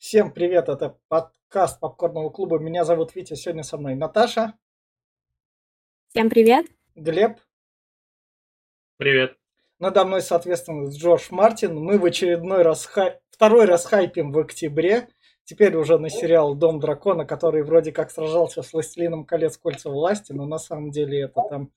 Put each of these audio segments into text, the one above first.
Всем привет, это подкаст Попкорного клуба. Меня зовут Витя, сегодня со мной Наташа. Всем привет. Глеб. Привет. Надо мной, соответственно, Джордж Мартин. Мы в очередной раз, хай... второй раз хайпим в октябре. Теперь уже на сериал «Дом дракона», который вроде как сражался с «Властелином колец. Кольца власти», но на самом деле это там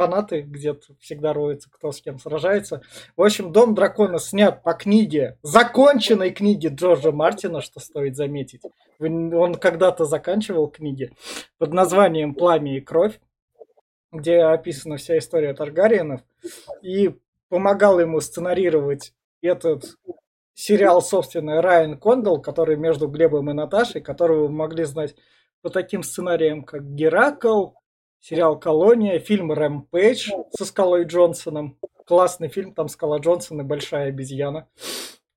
фанаты где-то всегда роются, кто с кем сражается. В общем, «Дом дракона» снят по книге, законченной книге Джорджа Мартина, что стоит заметить. Он когда-то заканчивал книги под названием «Пламя и кровь», где описана вся история Таргариенов. И помогал ему сценарировать этот сериал, собственно, Райан Кондал, который между Глебом и Наташей, которого вы могли знать по таким сценариям, как «Геракл», сериал «Колония», фильм «Рэмпейдж» со Скалой Джонсоном. Классный фильм, там Скала Джонсон и Большая обезьяна.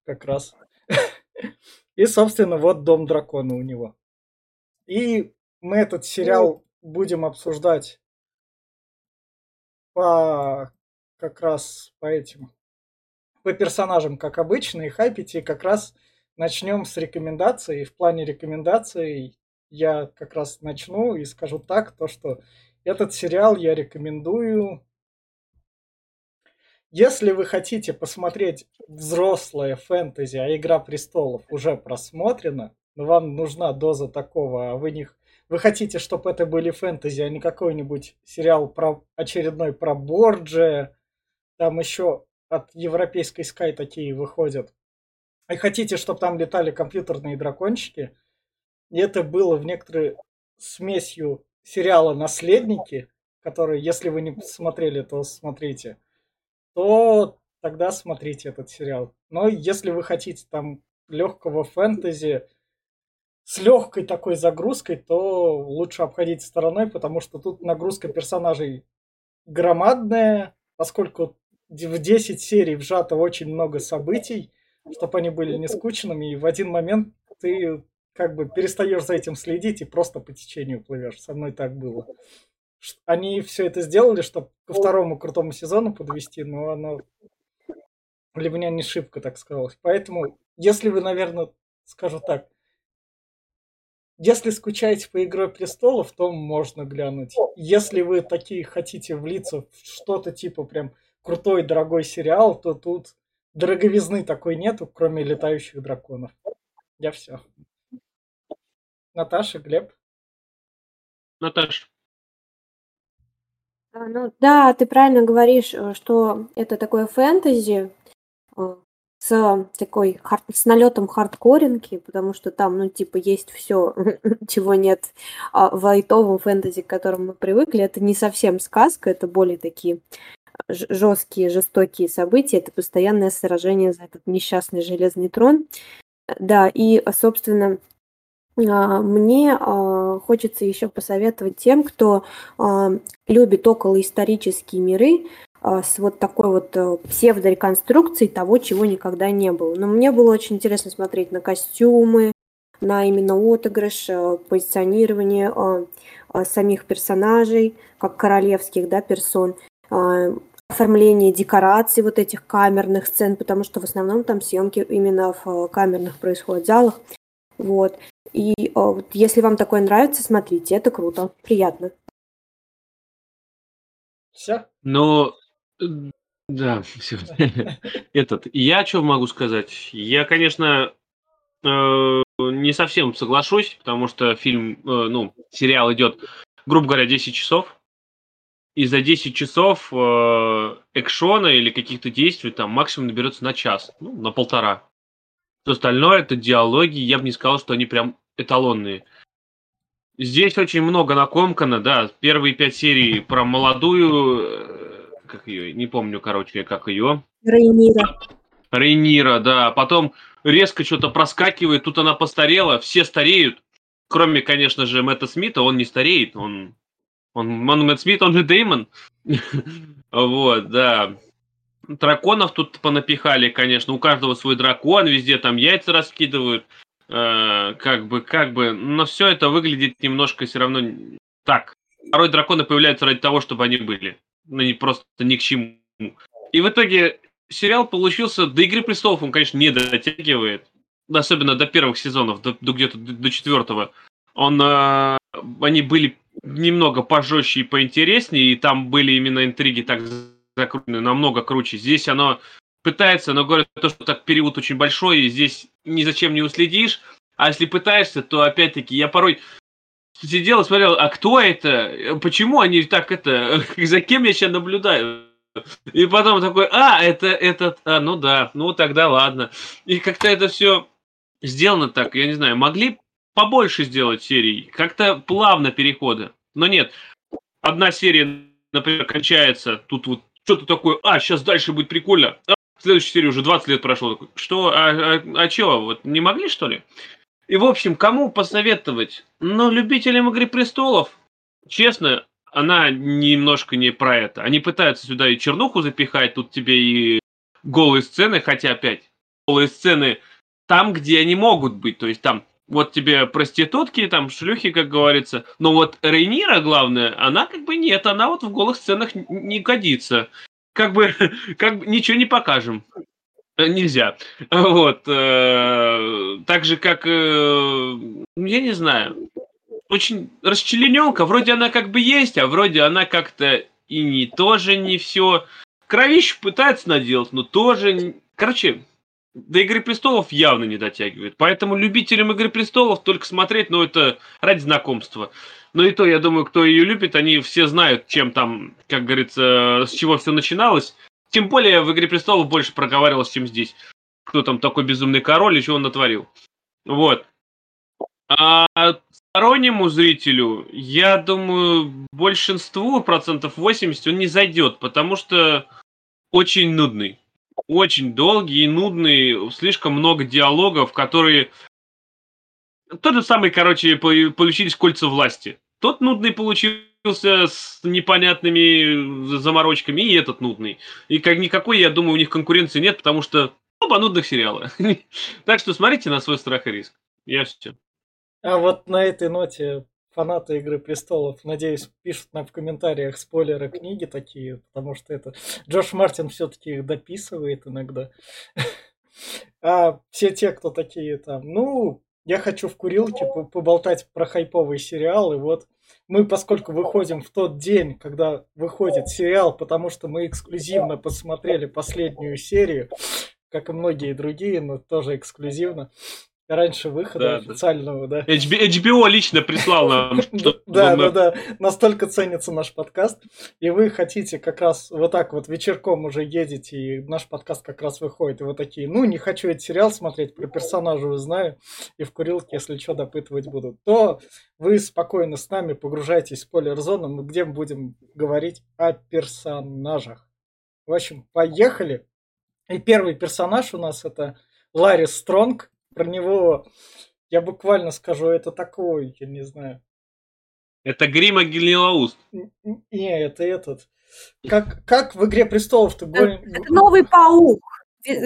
Как раз. И, собственно, вот «Дом дракона» у него. И мы этот сериал будем обсуждать по как раз по этим по персонажам, как обычно, и хайпить, и как раз начнем с рекомендаций. В плане рекомендаций я как раз начну и скажу так, то что этот сериал я рекомендую. Если вы хотите посмотреть взрослое фэнтези, а Игра престолов уже просмотрена, но вам нужна доза такого, а вы не вы хотите, чтобы это были фэнтези, а не какой-нибудь сериал про очередной про Борджи, там еще от европейской Sky такие выходят. И хотите, чтобы там летали компьютерные дракончики, и это было в некоторой смесью сериала «Наследники», который, если вы не смотрели, то смотрите, то тогда смотрите этот сериал. Но если вы хотите там легкого фэнтези с легкой такой загрузкой, то лучше обходить стороной, потому что тут нагрузка персонажей громадная, поскольку в 10 серий вжато очень много событий, чтобы они были не скучными, и в один момент ты как бы перестаешь за этим следить и просто по течению плывешь. Со мной так было. Они все это сделали, чтобы ко второму крутому сезону подвести, но оно для меня не шибко так сказалось. Поэтому, если вы, наверное, скажу так, если скучаете по Игре престолов, то можно глянуть. Если вы такие хотите влиться в что-то типа прям крутой, дорогой сериал, то тут дороговизны такой нету, кроме летающих драконов. Я все. Наташа, Глеб? Наташа. А, ну да, ты правильно говоришь, э, что это такое фэнтези э, с такой хард, с налетом хардкоринки, потому что там, ну, типа, есть все, чего нет а в лайтовом фэнтези, к которому мы привыкли. Это не совсем сказка, это более такие жесткие, жестокие события. Это постоянное сражение за этот несчастный железный трон. Да, и, собственно, мне а, хочется еще посоветовать тем, кто а, любит околоисторические миры с вот такой вот э, псевдореконструкцией того, чего никогда не было. Но мне было очень интересно смотреть на костюмы, на именно отыгрыш, э, позиционирование самих персонажей, как королевских да, персон, оформление декораций вот этих камерных сцен, потому что в основном там съемки именно в э, камерных происходят залах. Вот. И о, вот, если вам такое нравится, смотрите, это круто, приятно. Все? Ну, да, все. Этот, я что могу сказать? Я, конечно, э, не совсем соглашусь, потому что фильм, э, ну, сериал идет, грубо говоря, 10 часов. И за 10 часов э, экшона или каких-то действий там максимум наберется на час, ну, на полтора. Все остальное это диалоги, я бы не сказал, что они прям эталонные. Здесь очень много накомкано, да. Первые пять серий про молодую, э, как ее, не помню, короче, как ее. Рейнира. Рейнира, да. Потом резко что-то проскакивает, тут она постарела, все стареют. Кроме, конечно же, Мэтта Смита, он не стареет, он... Он, он Мэтт Смит, он же Деймон. вот, да. Драконов тут понапихали, конечно. У каждого свой дракон, везде там яйца раскидывают. Э, как бы, как бы, но все это выглядит немножко все равно так. Порой драконы появляются ради того, чтобы они были. Ну, не просто ни к чему. И в итоге сериал получился, до Игры Престолов он, конечно, не дотягивает. особенно до первых сезонов, до, до где-то до, до четвертого, он, э, они были немного пожестче и поинтереснее, и там были именно интриги так закручены намного круче. Здесь оно пытается, но говорят, то, что так период очень большой, и здесь ни зачем не уследишь. А если пытаешься, то опять-таки я порой сидел и смотрел, а кто это? Почему они так это? За кем я сейчас наблюдаю? И потом такой, а, это этот, а, ну да, ну тогда ладно. И как-то это все сделано так, я не знаю, могли побольше сделать серий, как-то плавно переходы. Но нет, одна серия, например, кончается, тут вот что-то такое, а, сейчас дальше будет прикольно. Следующей серии уже 20 лет прошло. Что, а, а, а чего, вот не могли, что ли? И, в общем, кому посоветовать? Ну, любителям Игры Престолов, честно, она немножко не про это. Они пытаются сюда и чернуху запихать, тут тебе и голые сцены, хотя опять голые сцены там, где они могут быть. То есть там вот тебе проститутки, там шлюхи, как говорится. Но вот Рейнира, главное, она как бы нет, она вот в голых сценах не годится. Как бы, как бы ничего не покажем. Э, нельзя. Вот. Э, так же, как, э, я не знаю, очень расчлененка. Вроде она как бы есть, а вроде она как-то и не тоже не все. Кровищу пытается наделать, но тоже... Короче, до Игры Престолов явно не дотягивает. Поэтому любителям Игры Престолов только смотреть, ну, это ради знакомства. Но и то, я думаю, кто ее любит, они все знают, чем там, как говорится, с чего все начиналось. Тем более в Игре Престолов больше проговаривалось, чем здесь. Кто там такой безумный король и что он натворил. Вот. А стороннему зрителю, я думаю, большинству, процентов 80, он не зайдет, потому что очень нудный. Очень долгий и нудный, слишком много диалогов, которые... Тот же самый, короче, получились кольца власти. Тот нудный получился с непонятными заморочками, и этот нудный. И как никакой, я думаю, у них конкуренции нет, потому что оба нудных сериала. Так что смотрите на свой страх и риск. Я все. А вот на этой ноте фанаты Игры Престолов, надеюсь, пишут нам в комментариях спойлеры книги такие, потому что это Джош Мартин все-таки их дописывает иногда. А все те, кто такие там, ну, я хочу в курилке поболтать про хайповый сериал, и вот мы, поскольку выходим в тот день, когда выходит сериал, потому что мы эксклюзивно посмотрели последнюю серию, как и многие другие, но тоже эксклюзивно, раньше выхода да, официального, да. да. HBO лично прислал нам. Да, да, да. Настолько ценится наш подкаст. И вы хотите как раз вот так вот вечерком уже едете, и наш подкаст как раз выходит, и вы такие, ну, не хочу этот сериал смотреть, про персонажа узнаю, и в курилке, если что, допытывать буду, то вы спокойно с нами погружаетесь в спойлер-зону, где мы будем говорить о персонажах. В общем, поехали. И первый персонаж у нас это Ларри Стронг, про него я буквально скажу, это такой, я не знаю. Это Грима Гильнилауст. Не, это этот. Как, как в «Игре престолов» ты это, это новый паук,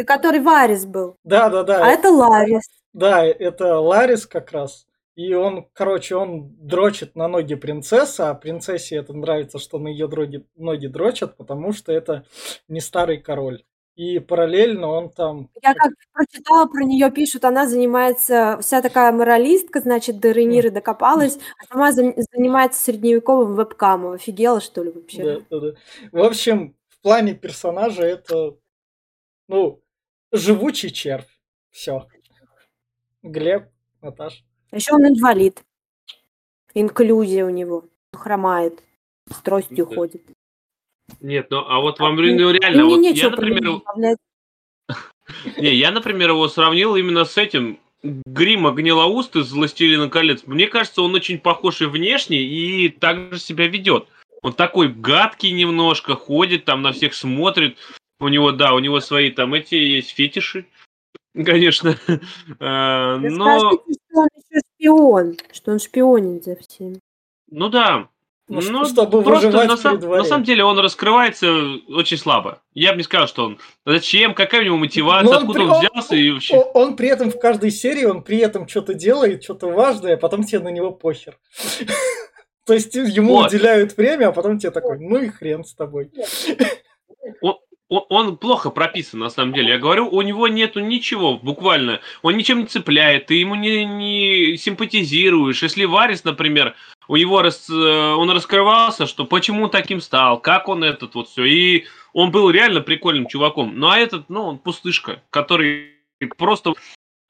который Варис был. Да, да, да. А это Ларис. Да, это Ларис как раз. И он, короче, он дрочит на ноги принцессы, а принцессе это нравится, что на ее ноги, ноги дрочат, потому что это не старый король. И параллельно он там... Я как прочитала про нее, пишут, она занимается, вся такая моралистка, значит, до Рейниры докопалась, а сама занимается средневековым вебкамом. Офигела, что ли, вообще? Да, да, да. В общем, в плане персонажа это, ну, живучий червь. Все. Глеб, Наташ. Еще он инвалид. Инклюзия у него. Хромает. С тростью ходит. Нет, ну а вот вам ну, реально, вот я, например, не, я, например, его сравнил именно с этим Грима Гнилоуст из «Властелина колец». Мне кажется, он очень похож и внешне, и так же себя ведет. Он такой гадкий немножко, ходит там на всех смотрит. У него, да, у него свои там эти есть фетиши, конечно. А, но... Скажите, что он еще шпион, что он шпионит за всеми. Ну да, ну, ну чтобы просто на, сам, на самом деле он раскрывается очень слабо. Я бы не сказал, что он... Зачем? Какая у него мотивация? он откуда при... он взялся? Он, и вообще... он, он при этом в каждой серии, он при этом что-то делает, что-то важное, а потом тебе на него похер. То есть ему уделяют время, а потом тебе такой, ну и хрен с тобой. он, он плохо прописан, на самом деле. Я говорю, у него нету ничего, буквально. Он ничем не цепляет, ты ему не, не симпатизируешь. Если Варис, например, у него рас, э, он раскрывался, что почему таким стал, как он этот вот все. И он был реально прикольным чуваком. Ну а этот, ну, он пустышка, который просто...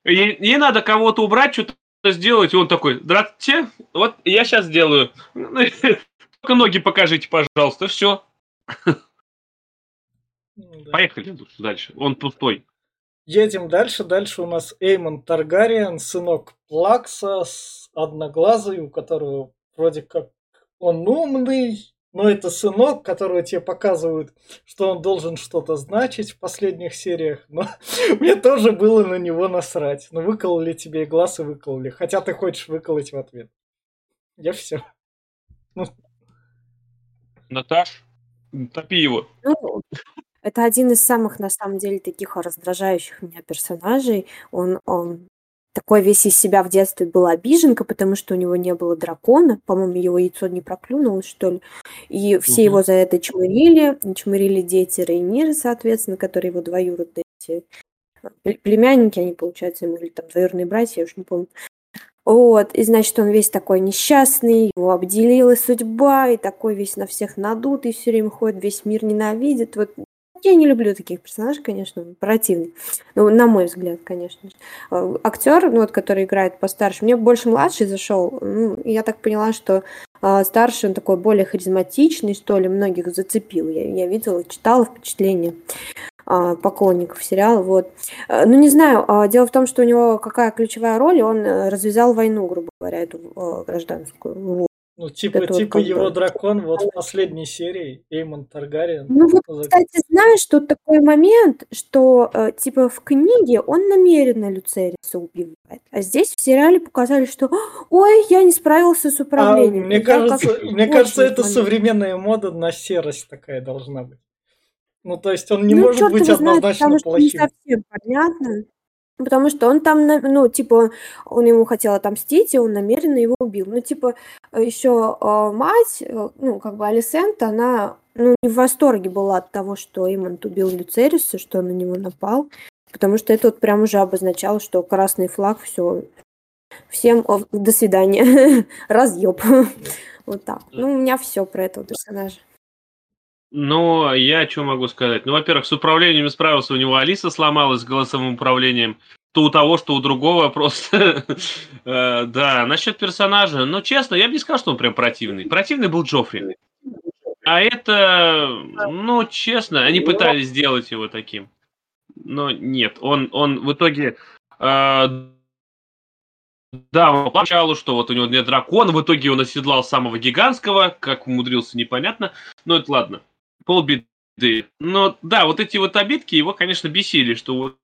Ей, ей надо кого-то убрать, что-то сделать, и он такой, здравствуйте, вот я сейчас сделаю. Только ноги покажите, пожалуйста, все. Ну, да. Поехали дальше. Он пустой. Едем дальше. Дальше у нас Эймон Таргариен, сынок Плакса, с одноглазый, у которого вроде как он умный, но это сынок, которого тебе показывают, что он должен что-то значить в последних сериях. Но мне тоже было на него насрать. Ну, выкололи тебе и глаз, и выкололи. Хотя ты хочешь выколоть в ответ. Я все. Ну. Наташ, топи его. Ну, это один из самых, на самом деле, таких раздражающих меня персонажей. Он, он такой весь из себя в детстве был обиженка, потому что у него не было дракона. По-моему, его яйцо не проклюнулось, что ли. И все угу. его за это чмырили. Чмырили дети Рейниры, соответственно, которые его двоюродные эти племянники, они, получается, ему или там двоюродные братья, я уж не помню. Вот, и значит, он весь такой несчастный, его обделила судьба, и такой весь на всех надутый, все время ходит, весь мир ненавидит. Вот я не люблю таких персонажей, конечно, противный. Ну, на мой взгляд, конечно. Э, Актер, ну, вот, который играет постарше, мне больше младший зашел. Ну, я так поняла, что э, старший, он такой более харизматичный, что ли, многих зацепил. Я, я видела, читала впечатления э, поклонников сериала. Вот. Э, ну, не знаю, э, дело в том, что у него какая ключевая роль, он развязал войну, грубо говоря, эту э, гражданскую. Ну, типа, это типа вот его бы... дракон вот в последней серии, Эймон Таргариен. Ну вот, кстати, знаешь, тут такой момент, что э, типа в книге он намеренно Люцериса убивает, а здесь в сериале показали, что ой, я не справился с управлением. А, мне кажется, мне кажется, это момент. современная мода на серость такая должна быть. Ну, то есть он не ну, может быть однозначно знает, плохим. Не совсем понятно. Потому что он там, ну, типа, он ему хотел отомстить, и он намеренно его убил. Ну, типа, еще э, мать, э, ну, как бы Алисента, она, ну, не в восторге была от того, что Эймонд убил Люцериса, что он на него напал. Потому что это вот прям уже обозначало, что красный флаг, все, всем о, до свидания, разъеб. вот так. Ну, у меня все про этого персонажа. Ну, я что могу сказать? Ну, во-первых, с управлением справился, у него Алиса сломалась с голосовым управлением. То у того, что у другого просто... Э, да, насчет персонажа. Ну, честно, я бы не сказал, что он прям противный. Противный был Джоффри. А это, ну, честно, они пытались сделать его таким. Но нет, он, он в итоге... Э, да, поначалу, что вот у него нет дракона, в итоге он оседлал самого гигантского, как умудрился, непонятно. Но это ладно полбеды. Но да, вот эти вот обидки его, конечно, бесили, что вот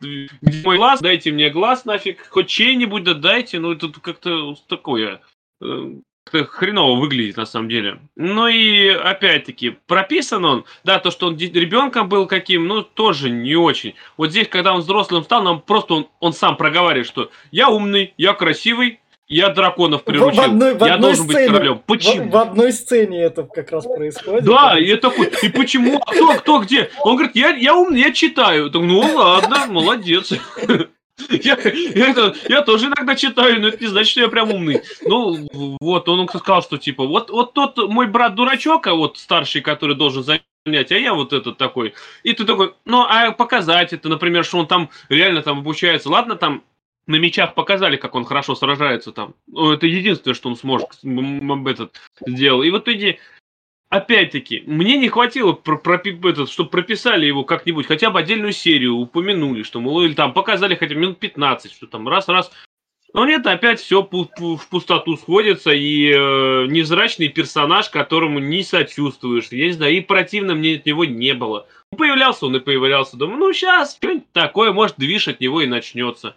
где мой глаз, дайте мне глаз нафиг, хоть чей-нибудь да дайте, ну это как-то такое, э, как хреново выглядит на самом деле. Ну и опять-таки, прописан он, да, то, что он ребенком был каким, ну тоже не очень. Вот здесь, когда он взрослым стал, нам просто он, он сам проговаривает, что я умный, я красивый, я драконов приручил. В одной, в я одной должен сцене, быть королем. Почему? В, в одной сцене это как раз происходит. Да, и я такой, и почему? А кто, кто, где? Он говорит, я, я умный, я читаю. Так, ну ладно, молодец. Я, я, я тоже иногда читаю, но это не значит, что я прям умный. Ну, вот, он сказал, что типа, вот, вот тот мой брат дурачок, а вот старший, который должен занять, а я вот этот такой. И ты такой, ну, а показать это, например, что он там реально там обучается. Ладно, там на мечах показали, как он хорошо сражается там. Ну, это единственное, что он сможет этот сделал. И в итоге, опять-таки, мне не хватило, про, этот, чтобы прописали его как-нибудь, хотя бы отдельную серию, упомянули, что, мол, или там показали хотя бы минут 15, что там раз-раз. Но нет, опять все в пустоту сходится, и э, невзрачный персонаж, которому не сочувствуешь. Я не знаю, и противно мне от него не было. Появлялся он и появлялся. Думаю, ну сейчас что-нибудь такое, может, движ от него и начнется.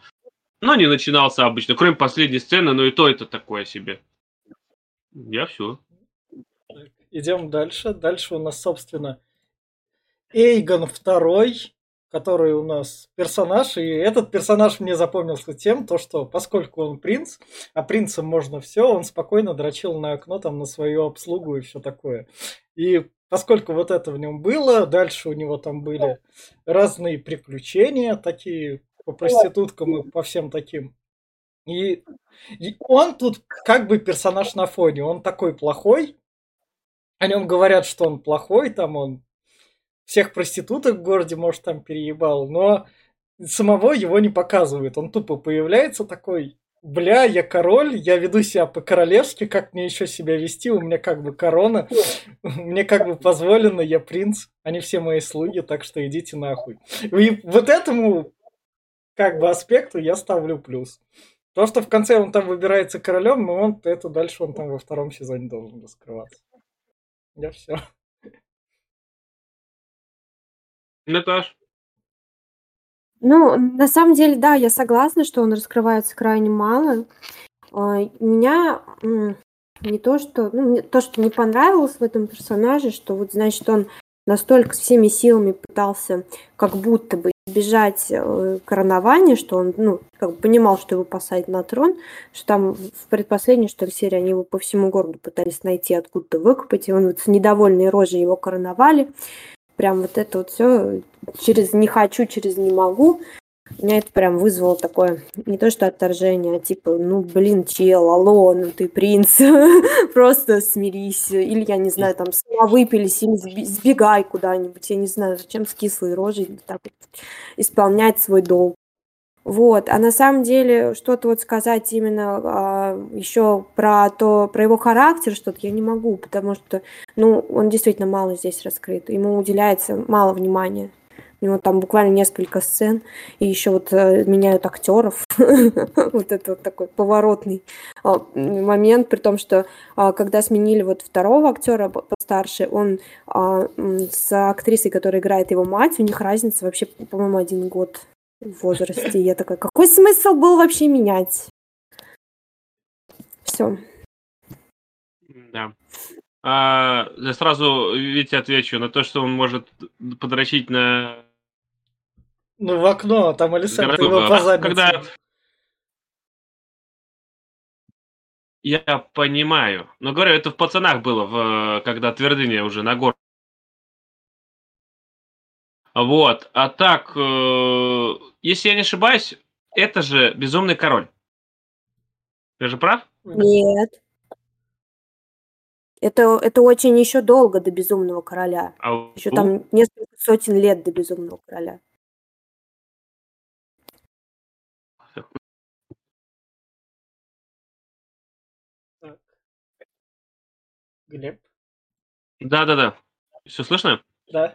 Но не начинался обычно, кроме последней сцены, но и то это такое себе. Я все. Идем дальше. Дальше у нас, собственно, Эйгон второй, который у нас персонаж, и этот персонаж мне запомнился тем, то, что поскольку он принц, а принцем можно все, он спокойно дрочил на окно там на свою обслугу и все такое. И поскольку вот это в нем было, дальше у него там были разные приключения, такие по проституткам и по всем таким. И, и он тут как бы персонаж на фоне. Он такой плохой. О нем говорят, что он плохой, там он всех проституток в городе, может, там переебал, но самого его не показывают. Он тупо появляется такой, бля, я король, я веду себя по-королевски, как мне еще себя вести, у меня как бы корона, мне как бы позволено, я принц, они все мои слуги, так что идите нахуй. И вот этому как бы аспекту я ставлю плюс. То, что в конце он там выбирается королем, но он это дальше он там во втором сезоне должен раскрываться. Я все. Наташ? Ну, на самом деле, да, я согласна, что он раскрывается крайне мало. А, Меня не то, что, ну, то, что не понравилось в этом персонаже, что вот, значит, он настолько всеми силами пытался как будто бы избежать э, коронования, что он, ну, как бы понимал, что его посадят на трон, что там в предпоследней, что ли, серии они его по всему городу пытались найти, откуда-то выкупать, и он вот с недовольной рожей его короновали. Прям вот это вот все через не хочу, через не могу. Меня это прям вызвало такое, не то что отторжение, а типа, ну, блин, чел, алло, ну ты принц, просто смирись. Или, я не знаю, там, сама выпились, или сбегай куда-нибудь, я не знаю, зачем с кислой рожей так вот исполнять свой долг. Вот, а на самом деле что-то вот сказать именно а, еще про то, про его характер что-то я не могу, потому что, ну, он действительно мало здесь раскрыт, ему уделяется мало внимания. У него там буквально несколько сцен, и еще вот э, меняют актеров. вот это вот такой поворотный а, момент, при том, что а, когда сменили вот второго актера постарше, он а, с актрисой, которая играет его мать, у них разница вообще, по-моему, один год в возрасте. Я такая, какой смысл был вообще менять? Все. Да. А, я сразу, видите, отвечу на то, что он может подрочить на... Ну, в окно, там Алисандр его по заднице. Когда... Я понимаю. Но говорю, это в пацанах было, в, когда твердыня уже на гор вот. А так, э, если я не ошибаюсь, это же Безумный Король. Я же прав? Нет. Это, это очень еще долго до Безумного Короля. А еще там несколько сотен лет до Безумного Короля. Глеб? Да-да-да. Все слышно? Да.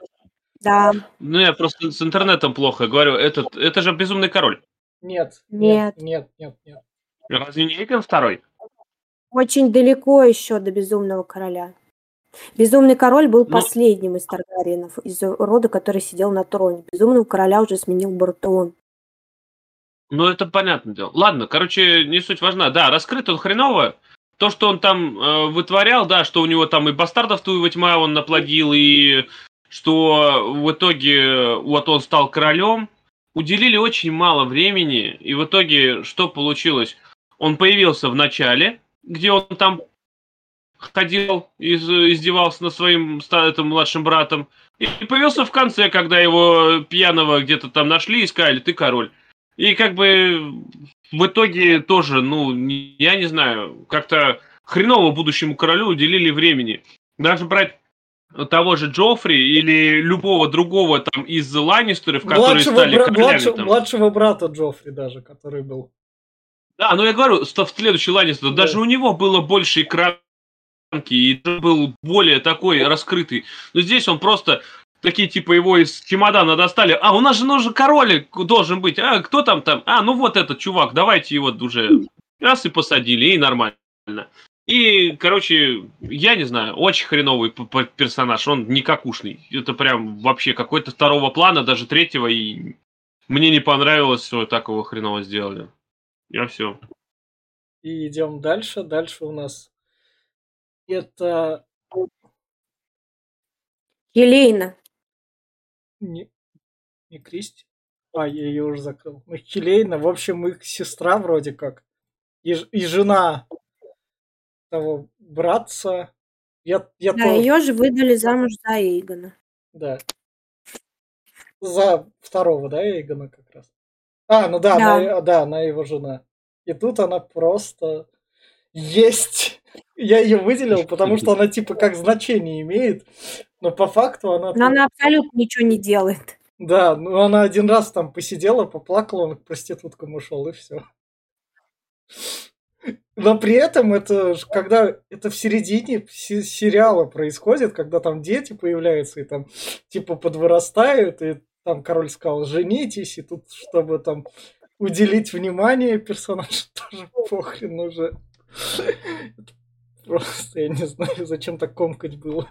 Да. Ну, я просто с интернетом плохо говорю. Этот, это же Безумный Король. Нет. Нет. Нет, нет, нет. Разве не Эйген второй? Очень далеко еще до Безумного Короля. Безумный король был ну, последним из Таргариенов, из рода, который сидел на троне. Безумного короля уже сменил Бартон. Ну, это понятное дело. Ладно, короче, не суть важна. Да, раскрыт он хреново. То, что он там э, вытворял, да, что у него там и бастардов ту тьма он наплодил, и что в итоге вот он стал королем, уделили очень мало времени, и в итоге что получилось? Он появился в начале, где он там ходил и издевался над своим этим младшим братом, и появился в конце, когда его пьяного где-то там нашли и сказали, ты король. И как бы в итоге тоже, ну, я не знаю, как-то хреново будущему королю уделили времени. Даже брать того же Джоффри или любого другого там из Ланнистеров, которые младшего стали бра- королями. Младшего, там. младшего брата Джоффри даже, который был. Да, ну я говорю, в следующий Ланнистер, да. даже у него было больше экранки, и был более такой раскрытый. Но здесь он просто такие типа его из чемодана достали. А, у нас же нужен король должен быть. А, кто там там? А, ну вот этот чувак, давайте его уже раз и посадили, и нормально. И, короче, я не знаю, очень хреновый персонаж, он никакушный. Это прям вообще какой-то второго плана, даже третьего, и мне не понравилось, что так его хреново сделали. Я все. И идем дальше. Дальше у нас это... Елейна. Не, не Кристи. А, я ее уже закрыл. Ну, Хелейна, в общем, их сестра вроде как. И, и жена того братца, Я, я Да, то- ее же выдали замуж за Эйгона. Да. За второго, да, Эйгона как раз. А, ну да, Да. Она, да, она его жена. И тут она просто есть. Я ее выделил, потому что она типа как значение имеет, но по факту она... Но она абсолютно ничего не делает. Да, ну она один раз там посидела, поплакала, он к проституткам ушел, и все. Но при этом это когда это в середине се- сериала происходит, когда там дети появляются и там типа подвырастают, и там король сказал женитесь, и тут чтобы там уделить внимание персонажу тоже похрен уже. Это Просто я не знаю, зачем так комкать было.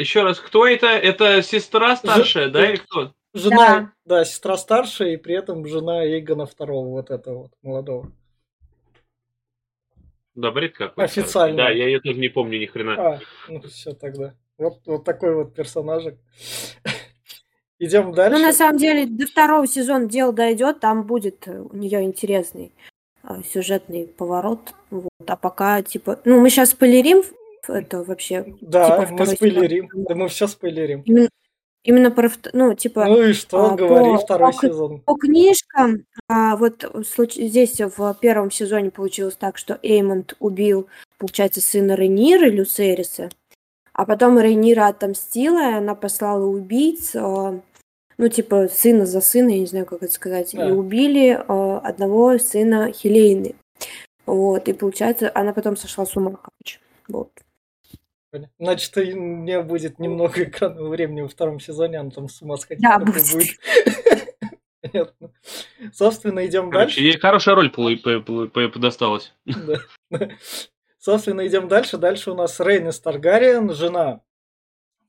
Еще раз, кто это? Это сестра старшая, да, или кто? Жена, да. сестра старшая, и при этом жена Эйгона второго, вот этого вот молодого. Да, бред какой. Официально. Да, я ее тоже не помню ни хрена. А, ну все тогда. Вот, вот такой вот персонажик. Идем дальше. Ну, на самом деле, до второго сезона дело дойдет, там будет у нее интересный а, сюжетный поворот. Вот. А пока, типа, ну, мы сейчас спойлерим это вообще. да, типа, мы спойлерим. сезон. Да мы все спойлерим. Именно, именно про, ну, типа, Ну и что, а, говори по- второй по- сезон. По книжкам, а, вот случ- здесь в первом сезоне получилось так, что Эймонд убил, получается, сына Рейнира, Люцериса, а потом Рейнира отомстила, и она послала убийц, а, ну, типа, сына за сына, я не знаю, как это сказать, Да. и убили а, одного сына Хелейны. Вот, и получается, она потом сошла с ума, короче. Вот. Значит, и мне будет немного экранного времени во втором сезоне, она там с ума сходить Да, будет. Понятно. Собственно, идем Короче, дальше. ей хорошая роль досталась. Да. Собственно, идем дальше. Дальше у нас Рейнис Таргариен, жена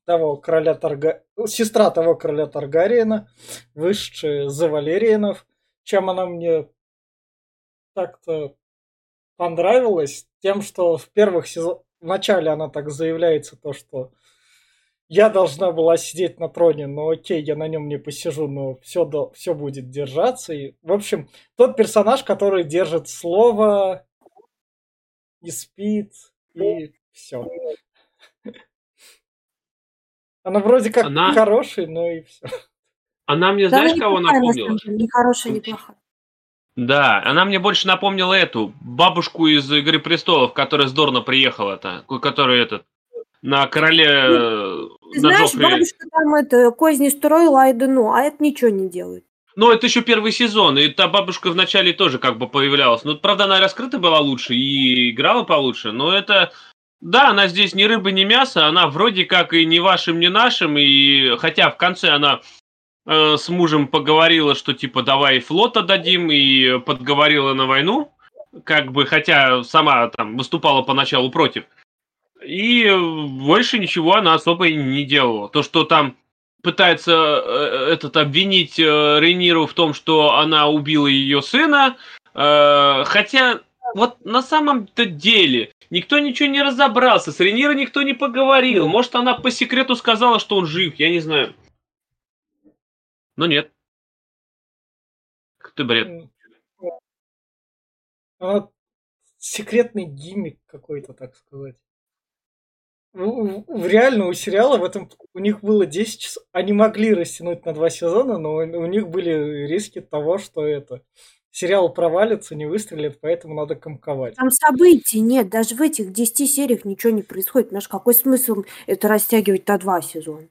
того короля Тарга... сестра того короля Таргариена, вышедшая за Валериенов. Чем она мне так-то понравилась? Тем, что в первых сезонах... В начале она так заявляется то, что я должна была сидеть на троне, но окей, я на нем не посижу, но все, все будет держаться. И, в общем, тот персонаж, который держит слово, и спит, и все. Она вроде как Она- хороший, но и все. Она мне, Да, она знаешь, кого напомнила? Не хорошая, не плохая. Да, она мне больше напомнила эту бабушку из Игры престолов, которая с Дорна приехала-то, которая этот на короле э, Ты на знаешь, Джоффри. бабушка там это козни строила, Айдену, а это ничего не делает. Ну, это еще первый сезон, и та бабушка вначале тоже как бы появлялась. Ну, правда, она раскрыта была лучше и играла получше, но это... Да, она здесь ни рыба, ни мясо, она вроде как и не вашим, ни нашим, и хотя в конце она э, с мужем поговорила, что типа давай флот отдадим, и подговорила на войну, как бы, хотя сама там выступала поначалу против. И больше ничего она особо и не делала. То, что там пытается э, этот обвинить э, Рейниру в том, что она убила ее сына, э, хотя вот на самом-то деле никто ничего не разобрался, с Рейнирой никто не поговорил. Может, она по секрету сказала, что он жив, я не знаю. Но нет. Ты бред. Она секретный гиммик какой-то, так сказать. В, в- реально у сериала в этом у них было 10 часов. Они могли растянуть на два сезона, но у них были риски того, что это сериал провалится, не выстрелит, поэтому надо комковать. Там событий нет, даже в этих 10 сериях ничего не происходит. Знаешь, какой смысл это растягивать на два сезона?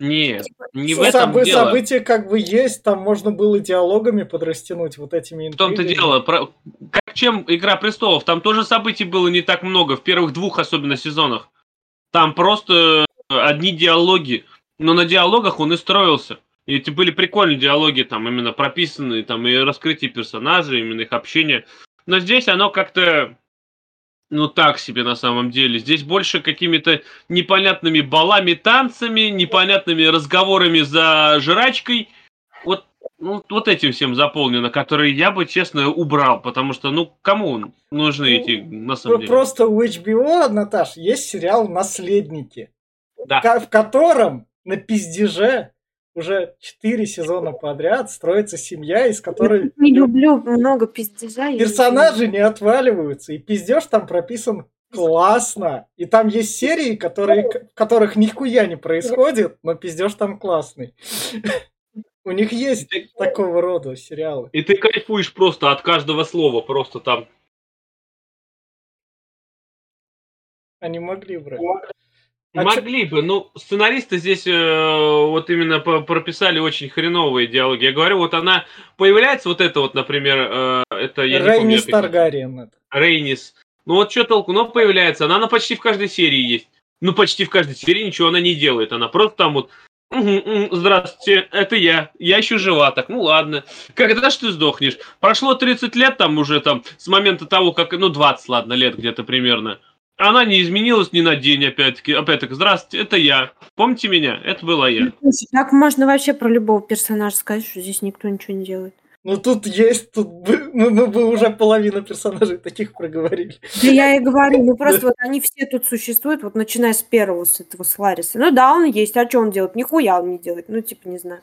Нет, не в Собы- этом дело. События как бы есть, там можно было диалогами подрастянуть вот этими В том-то интригами. дело, про- как чем Игра престолов, там тоже событий было не так много, в первых двух особенно сезонах. Там просто одни диалоги, но на диалогах он и строился. И эти были прикольные диалоги, там именно прописанные, там и раскрытие персонажей, именно их общение. Но здесь оно как-то, ну так себе на самом деле. Здесь больше какими-то непонятными балами, танцами, непонятными разговорами за жрачкой. Вот ну, вот этим всем заполнено, которые я бы, честно, убрал, потому что, ну, кому нужны эти, на самом деле? Просто у HBO, Наташ, есть сериал «Наследники», Да. в котором на пиздеже уже четыре сезона подряд строится семья, из которой Не люблю много пиздежа. персонажи не отваливаются, и пиздеж там прописан классно. И там есть серии, которые, в которых нихуя не происходит, но пиздеж там классный. У них есть такого рода сериалы. И ты кайфуешь просто от каждого слова, просто там. Они могли брать. А Могли бы, но сценаристы здесь э, вот именно прописали очень хреновые диалоги. Я говорю, вот она появляется, вот это вот, например, э, это я Рейнис не помню, Таргариен. Рейнис. Ну вот что толку, но появляется, она, она почти в каждой серии есть. Ну почти в каждой серии ничего она не делает, она просто там вот угу, здравствуйте, это я. Я еще жива, так, ну ладно. Когда ж ты сдохнешь? Прошло 30 лет там уже там, с момента того, как, ну 20, ладно, лет где-то примерно. Она не изменилась ни на день, опять-таки. Опять-таки, здравствуйте, это я. Помните меня? Это была я. Так можно вообще про любого персонажа сказать, что здесь никто ничего не делает. Ну тут есть, тут бы, мы, мы бы уже половину персонажей таких проговорили. Да я и говорю, ну просто вот они все тут существуют, вот начиная с первого, с этого, с Лариса. Ну да, он есть, а что он делает? Нихуя он не делает, ну типа не знаю.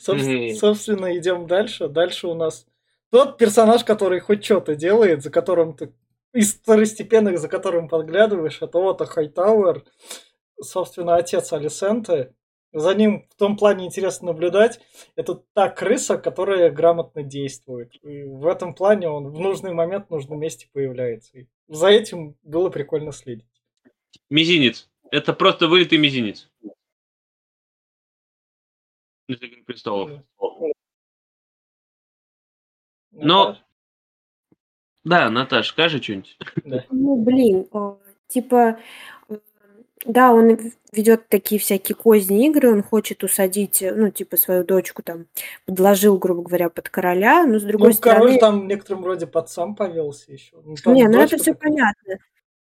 Собственно, собственно идем дальше. Дальше у нас тот персонаж, который хоть что-то делает, за которым ты из второстепенных, за которым подглядываешь, это вот Хайтауэр, собственно, отец Алисенты. За ним в том плане интересно наблюдать. Это та крыса, которая грамотно действует. И в этом плане он в нужный момент в нужном месте появляется. И за этим было прикольно следить. Мизинец. Это просто вылитый мизинец. Из Игры престолов. Но да, Наташ, скажи что-нибудь. Ну, блин, типа, да, он ведет такие всякие козни игры, он хочет усадить, ну, типа, свою дочку там, подложил, грубо говоря, под короля, но с другой ну, стороны... король там в некотором роде под сам повелся еще. Ну, не, ну это все понятно.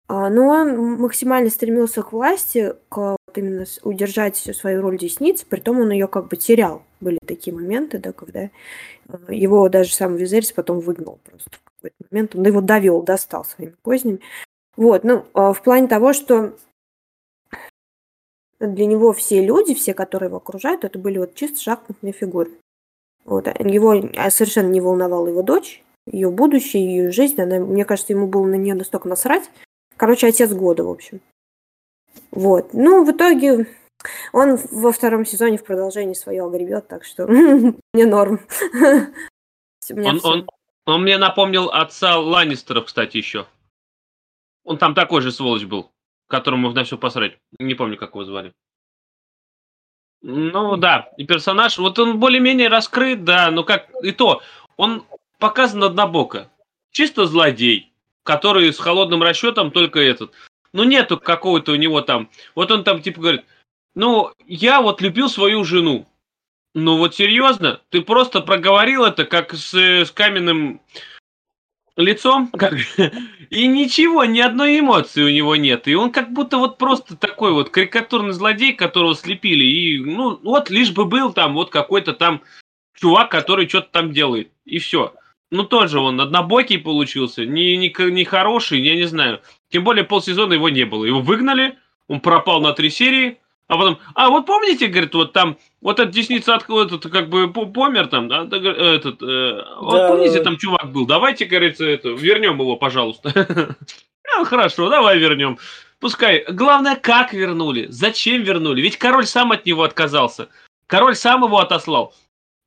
А, но он максимально стремился к власти, к вот именно удержать всю свою роль десницы, притом он ее как бы терял. Были такие моменты, да, когда э, его даже сам Визерис потом выгнал просто какой-то момент. Он его довел, достал своими кознями. Вот, ну, а, в плане того, что для него все люди, все, которые его окружают, это были вот чисто шахматные фигуры. Вот. А его а, совершенно не волновала его дочь, ее будущее, ее жизнь. Она, мне кажется, ему было на нее настолько насрать. Короче, отец года, в общем. Вот. Ну, в итоге он во втором сезоне в продолжении свое огребет, так что мне норм. Он, он, он мне напомнил отца Ланнистеров, кстати, еще. Он там такой же сволочь был, которому на все посрать. Не помню, как его звали. Ну да, и персонаж, вот он более-менее раскрыт, да, но как и то, он показан однобоко. Чисто злодей, который с холодным расчетом только этот. Ну нету какого-то у него там. Вот он там типа говорит, ну я вот любил свою жену. Ну вот серьезно, ты просто проговорил это как с, с каменным лицом, как, и ничего, ни одной эмоции у него нет. И он как будто вот просто такой вот карикатурный злодей, которого слепили. И ну вот лишь бы был там вот какой-то там чувак, который что-то там делает. И все. Ну тоже он однобокий получился, не, не, не хороший, я не знаю. Тем более полсезона его не было. Его выгнали, он пропал на три серии, а потом, а вот помните, говорит, вот там, вот этот десница откуда этот как бы помер там, да, этот, э, вот да, помните, да. там чувак был, давайте, говорится, это, вернем его, пожалуйста. Ну, хорошо, давай вернем. Пускай. Главное, как вернули, зачем вернули, ведь король сам от него отказался. Король сам его отослал.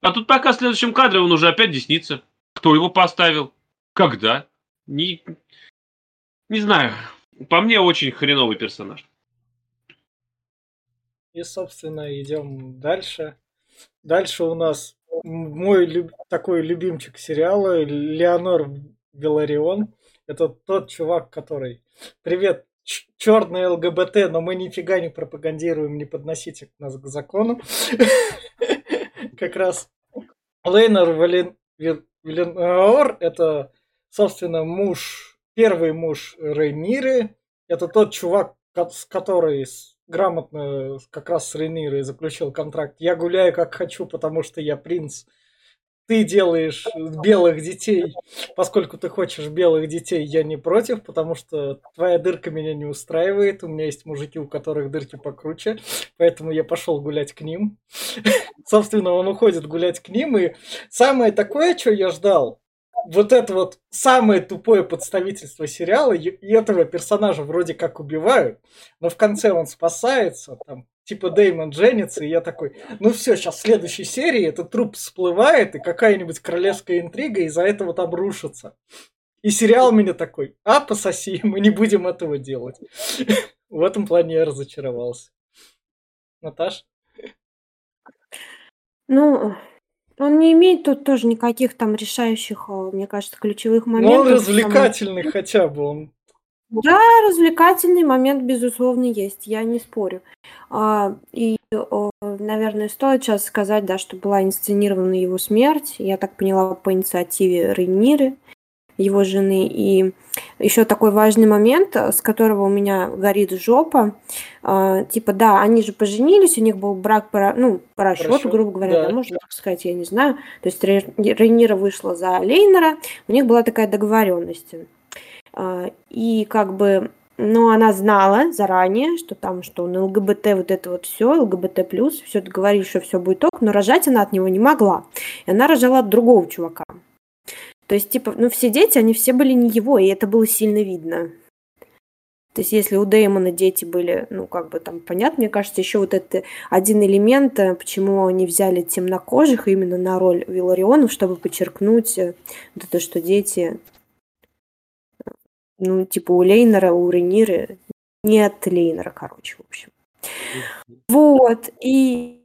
А тут пока в следующем кадре он уже опять десница. Кто его поставил? Когда? Не, не знаю. По мне очень хреновый персонаж. И, собственно, идем дальше. Дальше у нас мой люб... такой любимчик сериала Леонор Веларион. Это тот чувак, который... Привет, черный ЛГБТ, но мы нифига не пропагандируем, не подносите нас к закону. Как раз Лейнер Валенор это, собственно, муж, первый муж Рейниры. Это тот чувак, с которой грамотно как раз с Рейнирой заключил контракт. Я гуляю как хочу, потому что я принц. Ты делаешь белых детей, поскольку ты хочешь белых детей, я не против, потому что твоя дырка меня не устраивает. У меня есть мужики, у которых дырки покруче, поэтому я пошел гулять к ним. Собственно, он уходит гулять к ним, и самое такое, что я ждал, вот это вот самое тупое подставительство сериала, и этого персонажа вроде как убивают, но в конце он спасается, там, типа Деймон женится, и я такой, ну все, сейчас в следующей серии этот труп всплывает, и какая-нибудь королевская интрига из-за этого там рушится. И сериал меня такой, а, пососи, мы не будем этого делать. В этом плане я разочаровался. Наташ? Ну, он не имеет тут тоже никаких там решающих, а, мне кажется, ключевых моментов. Ну, он развлекательный хотя бы. Он... Да, развлекательный момент, безусловно, есть, я не спорю. А, и, наверное, стоит сейчас сказать, да, что была инсценирована его смерть, я так поняла, по инициативе Рейниры его жены. И еще такой важный момент, с которого у меня горит жопа. Э, типа, да, они же поженились, у них был брак, по, ну, по расчету, грубо говоря, да. да, можно так сказать, я не знаю. То есть Рейнира вышла за Лейнера, у них была такая договоренность. Э, и как бы но она знала заранее, что там, что он ЛГБТ, вот это вот все, ЛГБТ плюс, все договорились, что все будет ок, но рожать она от него не могла. И она рожала от другого чувака. То есть, типа, ну, все дети, они все были не его, и это было сильно видно. То есть, если у Дэймона дети были, ну, как бы там понятно, мне кажется, еще вот это один элемент, э, почему они взяли темнокожих именно на роль Виларионов, чтобы подчеркнуть э, вот это, что дети, ну, типа у Лейнера, у Рениры, нет Лейнера, короче, в общем. Вот, и,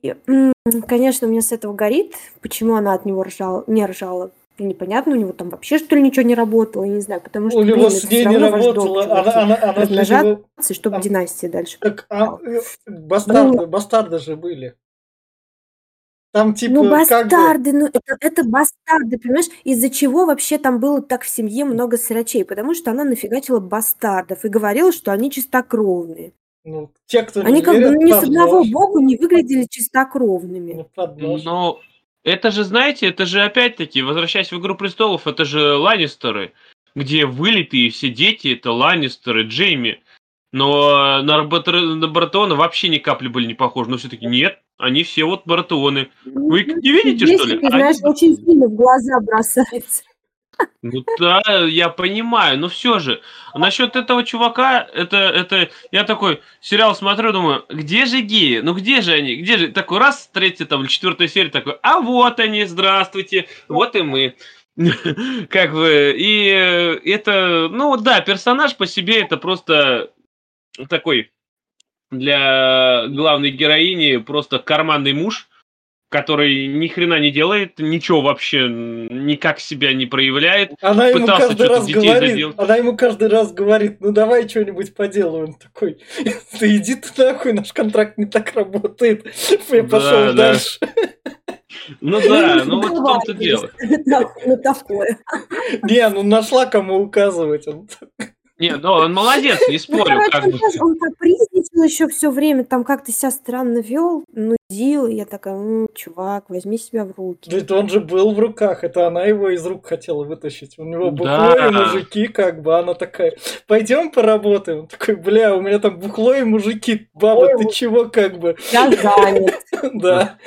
конечно, у меня с этого горит, почему она от него ржала, не ржала, непонятно, у него там вообще что ли ничего не работало, я не знаю, потому что у него с ней не работало, она, она, она размножаться, чтобы а, династия дальше. Так, а, э, бастарды, ну, бастарды же были. Там типа Ну, бастарды, бы... ну это, это бастарды, понимаешь, из-за чего вообще там было так в семье много срачей, потому что она нафигачила бастардов и говорила, что они чистокровные. Ну, те, кто они как верят, бы ни с одного боку не выглядели чистокровными. Ну, Но это же, знаете, это же опять-таки, возвращаясь в «Игру престолов», это же Ланнистеры, где вылитые все дети, это Ланнистеры, Джейми. Но на, на Баратеона вообще ни капли были не похожи. Но все-таки нет, они все вот Баратеоны. Вы не видите, Здесь, что ли? Знаешь, они... очень сильно в глаза бросается. Ну да, я понимаю, но все же. Насчет этого чувака, это, это, я такой сериал смотрю, думаю, где же геи? Ну где же они? Где же? Такой раз, третья там, четвертая серия, такой, а вот они, здравствуйте, вот и мы. Как бы, и это, ну да, персонаж по себе это просто такой для главной героини просто карманный муж, который ни хрена не делает, ничего вообще никак себя не проявляет. Она ему каждый раз говорит, заделать. она ему каждый раз говорит, ну давай что-нибудь поделаем. Он такой, ты иди ты нахуй, наш контракт не так работает. Я пошел да, дальше. Ну да, ну вот в том-то дело. Ну такое. Не, ну нашла кому указывать. Не, ну он молодец, не ну, спорю. Ну, как бы. Он капризничал еще все время, там как-то себя странно вел, нудил. И я такая, ну, чувак, возьми себя в руки. Да это он же был в руках, это она его из рук хотела вытащить. У него бухло да. и мужики, как бы, она такая, пойдем поработаем. Он такой, бля, у меня там бухло и мужики, баба, Ой, ты чего, как бы? Я занят. Да.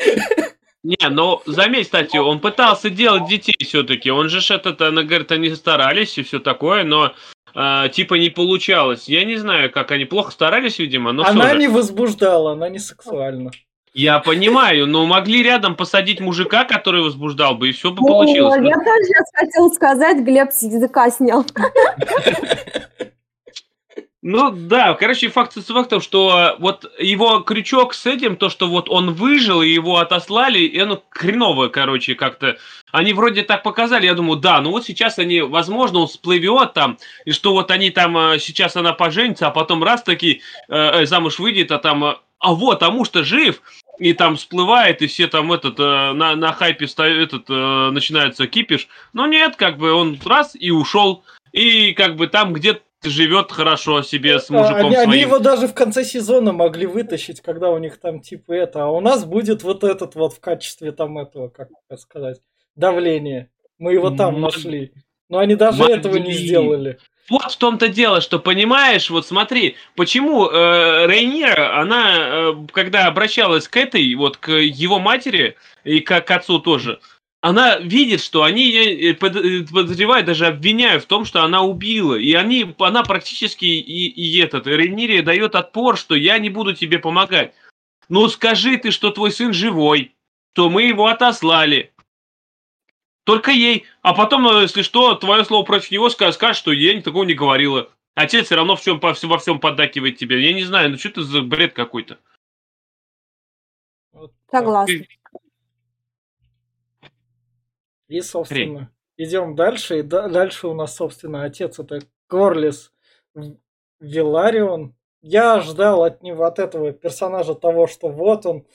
Не, ну заметь, кстати, он пытался делать детей все-таки. Он же этот, она говорит, они старались и все такое, но а, типа не получалось. Я не знаю, как они плохо старались, видимо, но Она не возбуждала, она не сексуальна. Я понимаю, но могли рядом посадить мужика, который возбуждал бы, и все бы получилось. О, я тоже сейчас хотел сказать, Глеб с языка снял. Ну да, короче, факт с фактом, что вот его крючок с этим, то, что вот он выжил, и его отослали, и оно хреново, короче, как-то. Они вроде так показали, я думаю, да, ну вот сейчас они, возможно, он всплывет там, и что вот они там, э, сейчас она поженится, а потом раз таки э, э замуж выйдет, а там, э, а вот, а муж-то жив, и там всплывает, и все там этот, э, на, на хайпе этот, э, начинается кипиш. Но нет, как бы он раз и ушел, и как бы там где-то живет хорошо себе с мужиком они, своим. Они его даже в конце сезона могли вытащить, когда у них там типа это, а у нас будет вот этот вот в качестве там этого, как сказать, давления. Мы его там Мог... нашли. Но они даже могли. этого не сделали. Вот в том-то дело, что понимаешь, вот смотри, почему э, Рейнира, она, э, когда обращалась к этой, вот к его матери и к, к отцу тоже, она видит, что они ее подозревают, даже обвиняют в том, что она убила. И они, она практически и, и этот, Рейнири дает отпор, что я не буду тебе помогать. Ну скажи ты, что твой сын живой, что мы его отослали. Только ей. А потом, если что, твое слово против него скажет, что я такого не говорила. Отец все равно в чем, во всем поддакивает тебе. Я не знаю, ну что это за бред какой-то. Согласна. И, собственно, идем дальше. И дальше у нас, собственно, отец это Корлис Виларион. Я ждал от него, от этого персонажа того, что вот он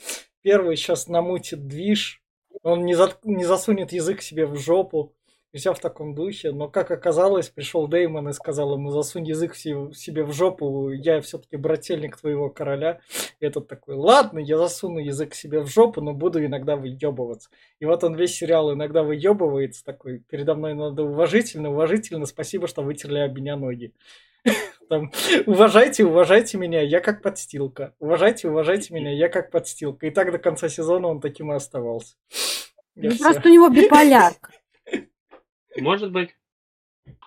первый сейчас намутит движ, он не, за, не засунет язык себе в жопу, и все в таком духе. Но, как оказалось, пришел Деймон и сказал ему, засунь язык себе в жопу, я все-таки брательник твоего короля. И этот такой, ладно, я засуну язык себе в жопу, но буду иногда выебываться. И вот он весь сериал иногда выебывается, такой, передо мной надо уважительно, уважительно, спасибо, что вытерли об меня ноги. Там, уважайте, уважайте меня, я как подстилка. Уважайте, уважайте меня, я как подстилка. И так до конца сезона он таким и оставался. Ну, просто у него биполярка. Может быть.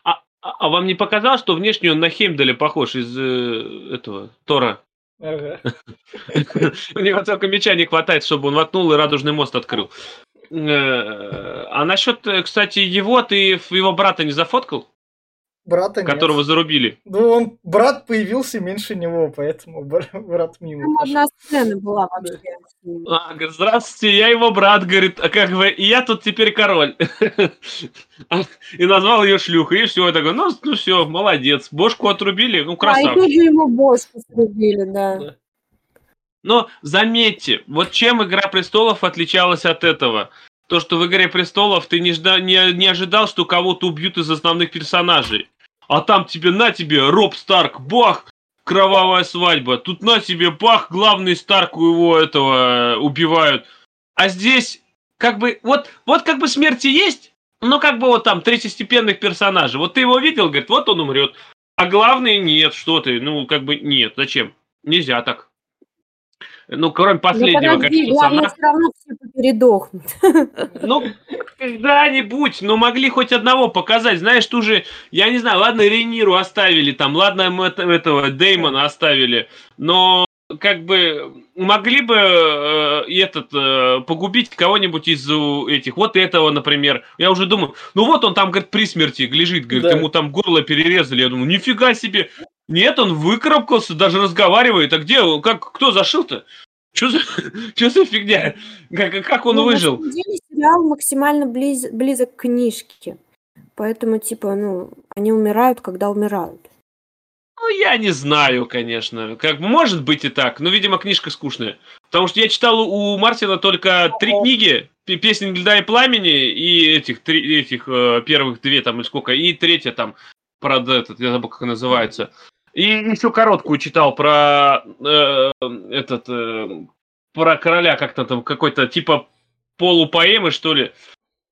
А, а, а вам не показалось, что внешне он на Хеймдаля похож из э, этого Тора? Ага. У него только меча не хватает, чтобы он воткнул и радужный мост открыл. Э, а насчет, э, кстати, его, ты его брата не зафоткал? Брата Которого нет. зарубили. Ну, он, брат появился меньше него, поэтому брат мимо. Там одна сцена была вообще. А, говорит, здравствуйте, я его брат, говорит, а как бы, и я тут теперь король. И назвал ее шлюхой, и все, я такой, ну, ну все, молодец, бошку отрубили, ну, красавчик. А, и тут же ему бошку срубили, да. Но заметьте, вот чем «Игра престолов» отличалась от этого? то, что в «Игре престолов» ты не, жда, не, не ожидал, что кого-то убьют из основных персонажей. А там тебе, на тебе, Роб Старк, бах, кровавая свадьба. Тут на тебе, бах, главный Старк его этого э, убивают. А здесь, как бы, вот, вот как бы смерти есть, но как бы вот там третьестепенных персонажей. Вот ты его видел, говорит, вот он умрет. А главный нет, что ты, ну, как бы нет, зачем? Нельзя так. Ну, кроме ну, последнего, ну, подожди, как главное, все равно все передохнут. Ну, когда-нибудь, но могли хоть одного показать. Знаешь, ту же, я не знаю, ладно, Рейниру оставили там, ладно, мы этого Деймона оставили, но как бы могли бы э, этот э, погубить кого-нибудь из этих. Вот этого, например. Я уже думаю, ну вот он там, говорит, при смерти лежит, говорит, да. ему там горло перерезали. Я думаю, нифига себе. Нет, он выкарабкался, даже разговаривает. А где, как, кто зашил-то? Что за, что за фигня? Как, как он ну, выжил? На самом деле сериал максимально близ, близок к книжке. Поэтому, типа, ну, они умирают, когда умирают. Ну, я не знаю, конечно. Как может быть и так, но, видимо, книжка скучная. Потому что я читал у Мартина только три книги: "Песни льда и пламени" и этих три этих э, первых две там или сколько, и третья там про этот, я забыл, как называется. И еще короткую читал про э, этот э, про короля как-то там какой-то типа полупоэмы что ли.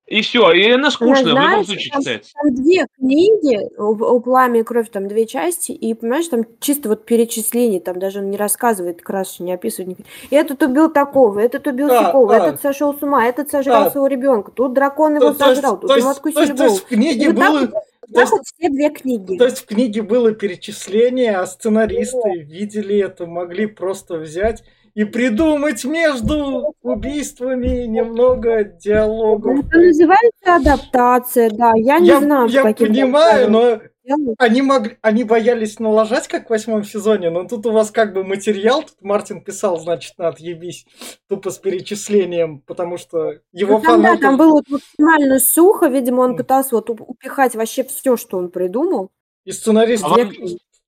И все, и она скучная, знаешь, в любом случае там, читается. Там две книги, у, «Пламя и кровь» там две части, и, понимаешь, там чисто вот перечисление, там даже он не рассказывает красочно, не описывает. Этот убил такого, этот убил да, такого, да. этот сошел с ума, этот сожрал да. своего ребенка, тут дракон его то, сожрал, то, тут то, ему откусили голову. То есть в книге и было... Вот то есть, все две книги. То есть в книге было перечисление, а сценаристы да. видели это, могли просто взять и придумать между убийствами немного диалогов. Это называется адаптация, да. Я не я, знаю, Я понимаю, но они, могли, они боялись налажать, как в восьмом сезоне, но тут у вас как бы материал, тут Мартин писал, значит, на отъебись, тупо с перечислением, потому что его ну, там, фанаты... Да, там было вот максимально сухо, видимо, он пытался вот упихать вообще все, что он придумал. И сценарист... А вам,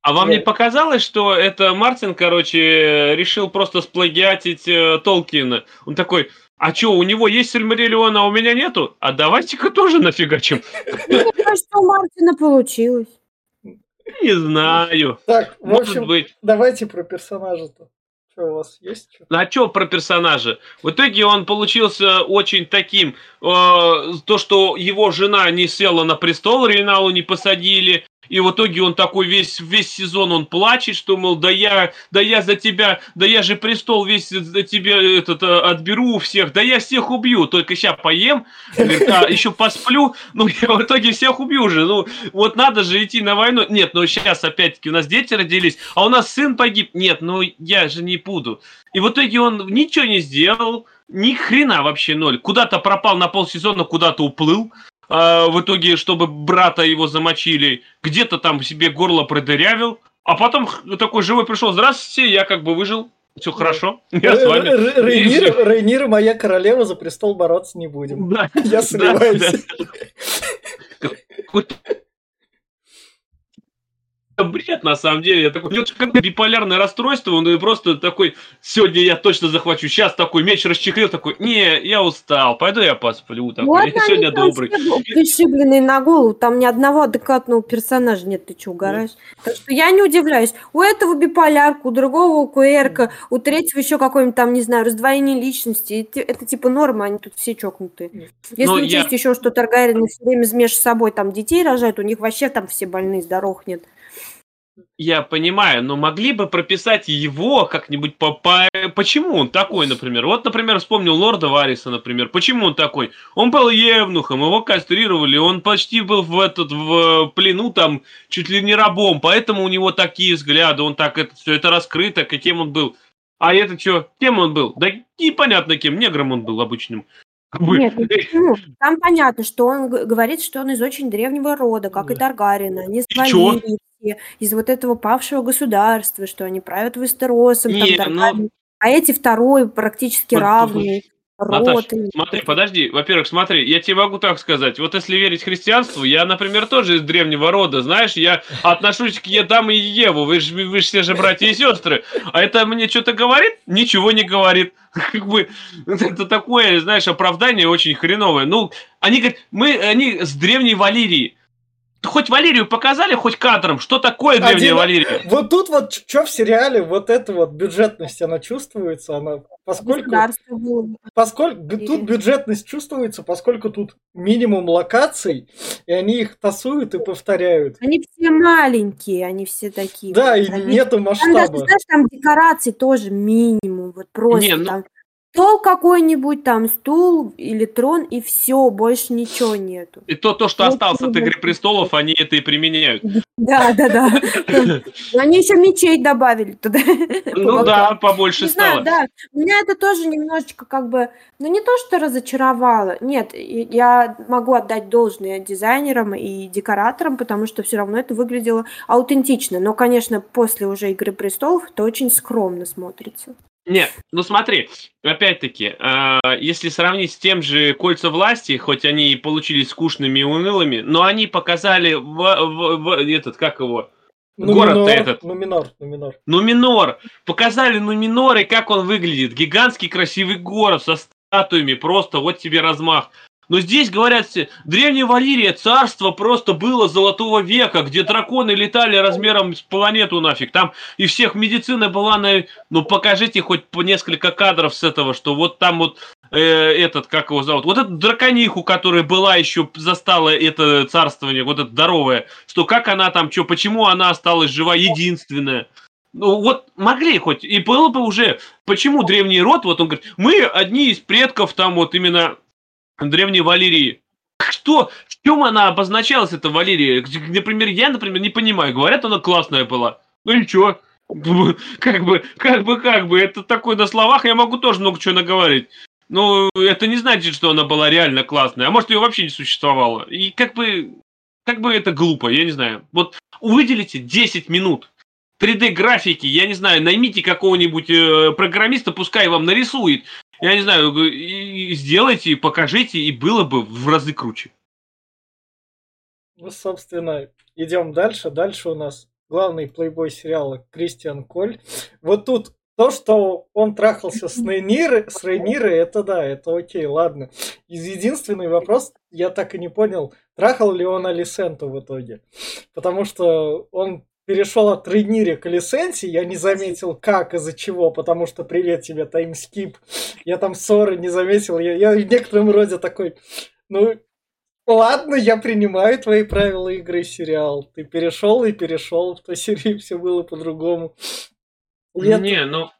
а вам не показалось, что это Мартин, короче, решил просто сплагиатить э, Толкина? Он такой, а что, у него есть Сильмариллион, а у меня нету? А давайте-ка тоже нафигачим. Мне кажется, у Мартина получилось. Не знаю. Так, в Может общем, быть. давайте про персонажа-то. Что у вас есть? Что? А что про персонажа? В итоге он получился очень таким, э, то, что его жена не села на престол, Рейналу не посадили, и в итоге он такой весь, весь сезон он плачет, что, мол, да я, да я за тебя, да я же престол весь за тебе этот, э, отберу у всех, да я всех убью, только сейчас поем, говорит, а еще посплю, ну, я в итоге всех убью уже, ну, вот надо же идти на войну, нет, ну, сейчас опять-таки у нас дети родились, а у нас сын погиб, нет, ну, я же не буду. И в итоге он ничего не сделал, ни хрена вообще ноль. Куда-то пропал на полсезона, куда-то уплыл. А, в итоге, чтобы брата его замочили, где-то там себе горло продырявил. А потом такой живой пришел, здравствуйте, я как бы выжил. Все хорошо, я с вами. Рейнир, Рейнир, моя королева, за престол бороться не будем. Да, я сомневаюсь. Да, да бред, на самом деле. Я такой, это как биполярное расстройство, он просто такой, сегодня я точно захвачу, сейчас такой меч расчехлил, такой, не, я устал, пойду я посплю, такой, вот я сегодня добрый. Пришибленные на голову, там ни одного адекватного персонажа нет, ты что, угораешь? Так что я не удивляюсь. У этого биполярка, у другого у КРК, у третьего еще какой-нибудь там, не знаю, раздвоение личности. Это, это типа норма, они тут все чокнутые. Если учесть я... еще, что Таргариены все время между собой там детей рожают, у них вообще там все больные, здоровых нет. Я понимаю, но могли бы прописать его как-нибудь по, по... Почему он такой, например? Вот, например, вспомнил лорда Вариса, например. Почему он такой? Он был евнухом, его кастрировали, он почти был в этот в плену там чуть ли не рабом, поэтому у него такие взгляды, он так это все это раскрыто, каким он был. А это что? Кем он был? Да непонятно кем, негром он был обычным. Нет, ну, там понятно, что он говорит, что он из очень древнего рода, как и Таргарина. Они свалили из вот этого павшего государства, что они правят Вестеросом, там, Не, ну, а эти второй практически Вот, равный Наташ, смотри, подожди. Во-первых, смотри, я тебе могу так сказать. Вот если верить христианству, я, например, тоже из древнего рода, знаешь, я отношусь к Едам и Еву, вы же вы ж все же братья и сестры. А это мне что-то говорит? Ничего не говорит. Как бы это такое, знаешь, оправдание очень хреновое. Ну, они говорят, мы, они с древней Валерии. Хоть Валерию показали, хоть кадром, что такое древняя Один... Валерия? Вот тут вот, что в сериале, вот эта вот бюджетность, она чувствуется, она, поскольку... Поскольку тут бюджетность чувствуется, поскольку тут минимум локаций, и они их тасуют и повторяют. Они все маленькие, они все такие. Да, и они... нету масштаба. Там даже, знаешь, там декораций тоже минимум, вот просто Не, ну... там Стол какой-нибудь там, стул или трон, и все, больше ничего нету. И то, то что вот осталось от Игры Престолов, они это и применяют. Да, да, да. Они еще мечей добавили туда. Ну да, побольше стало. Да, меня это тоже немножечко как бы, ну не то, что разочаровало. Нет, я могу отдать должное дизайнерам и декораторам, потому что все равно это выглядело аутентично. Но, конечно, после уже Игры Престолов это очень скромно смотрится. Нет, ну смотри, опять-таки, э, если сравнить с тем же «Кольца власти», хоть они и получились скучными и унылыми, но они показали в, в, в этот, как его, город этот. Нуминор, Нуминор. Нуминор. Показали Нуминор и как он выглядит. Гигантский красивый город со статуями, просто вот тебе размах. Но здесь, говорят, древняя Валерия, царство просто было золотого века, где драконы летали размером с планету нафиг. Там и всех медицина была на... Ну, покажите хоть по несколько кадров с этого, что вот там вот э, этот, как его зовут, вот эту дракониху, которая была еще, застала это царствование, вот это здоровое, что как она там, что, почему она осталась жива единственная. Ну вот могли хоть, и было бы уже, почему древний род, вот он говорит, мы одни из предков там вот именно древней Валерии. Что? В чем она обозначалась, эта Валерия? Например, я, например, не понимаю. Говорят, она классная была. Ну и что? Как бы, как бы, как бы. Это такое на словах я могу тоже много чего наговорить. Но это не значит, что она была реально классная. А может, ее вообще не существовало. И как бы, как бы это глупо, я не знаю. Вот выделите 10 минут 3D графики, я не знаю, наймите какого-нибудь э, программиста, пускай вам нарисует я не знаю, сделайте, покажите, и было бы в разы круче. Ну, собственно, идем дальше. Дальше у нас главный плейбой сериала Кристиан Коль. Вот тут то, что он трахался с Рейнирой, с Рейнирой, это да, это окей, ладно. Единственный вопрос, я так и не понял, трахал ли он Алисенту в итоге. Потому что он перешел от Рейнири к Лисенси, я не заметил как, из-за чего, потому что привет тебе, таймскип. Я там ссоры не заметил, я, я в некотором роде такой, ну, Ладно, я принимаю твои правила игры, сериал. Ты перешел и перешел. В той серии все было по-другому. Не, ну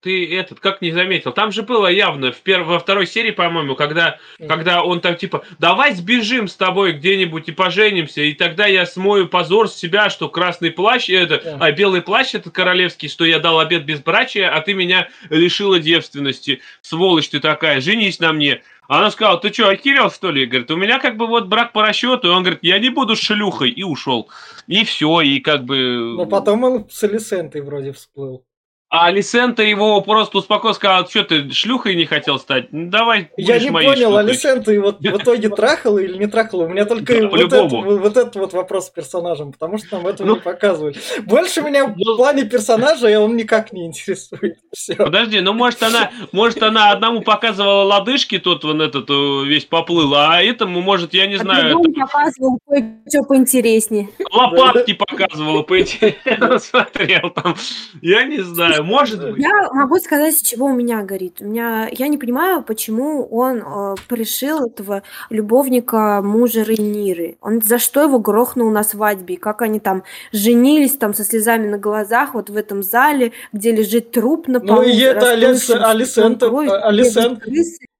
ты этот как не заметил? Там же было явно в первой, во второй серии, по-моему, когда, когда он там типа, давай сбежим с тобой где-нибудь и поженимся, и тогда я смою позор с себя, что красный плащ, это, yeah. а белый плащ этот королевский, что я дал обед безбрачия, а ты меня лишила девственности, сволочь ты такая, женись на мне. А она сказала, ты что, охерел, что ли? Говорит, у меня как бы вот брак по расчету. И он говорит, я не буду шлюхой. И ушел. И все, и как бы... Но потом он с Алисентой вроде всплыл. А Алисента его просто успокоил, сказал, что ты шлюхой не хотел стать? Ну, давай Я не понял, шлюхой. Алисента его в итоге трахала или не трахала? У меня только да, вот, этот, вот этот вот вопрос с персонажем, потому что нам этого ну, не показывали. Больше меня в ну, плане персонажа он никак не интересует. Все. Подожди, ну может она, может она одному показывала лодыжки, тот вон этот э, весь поплыл, а этому, может, я не а знаю... Это... показывал кое-что поинтереснее. Лопатки показывала поинтереснее. Смотрел там. Я не знаю знаю, может быть. Я могу сказать, с чего у меня горит. У меня, я не понимаю, почему он э, пришил этого любовника мужа Рейниры. Он за что его грохнул на свадьбе? Как они там женились там со слезами на глазах вот в этом зале, где лежит труп на полу. Ну и это Алисента, Алисента,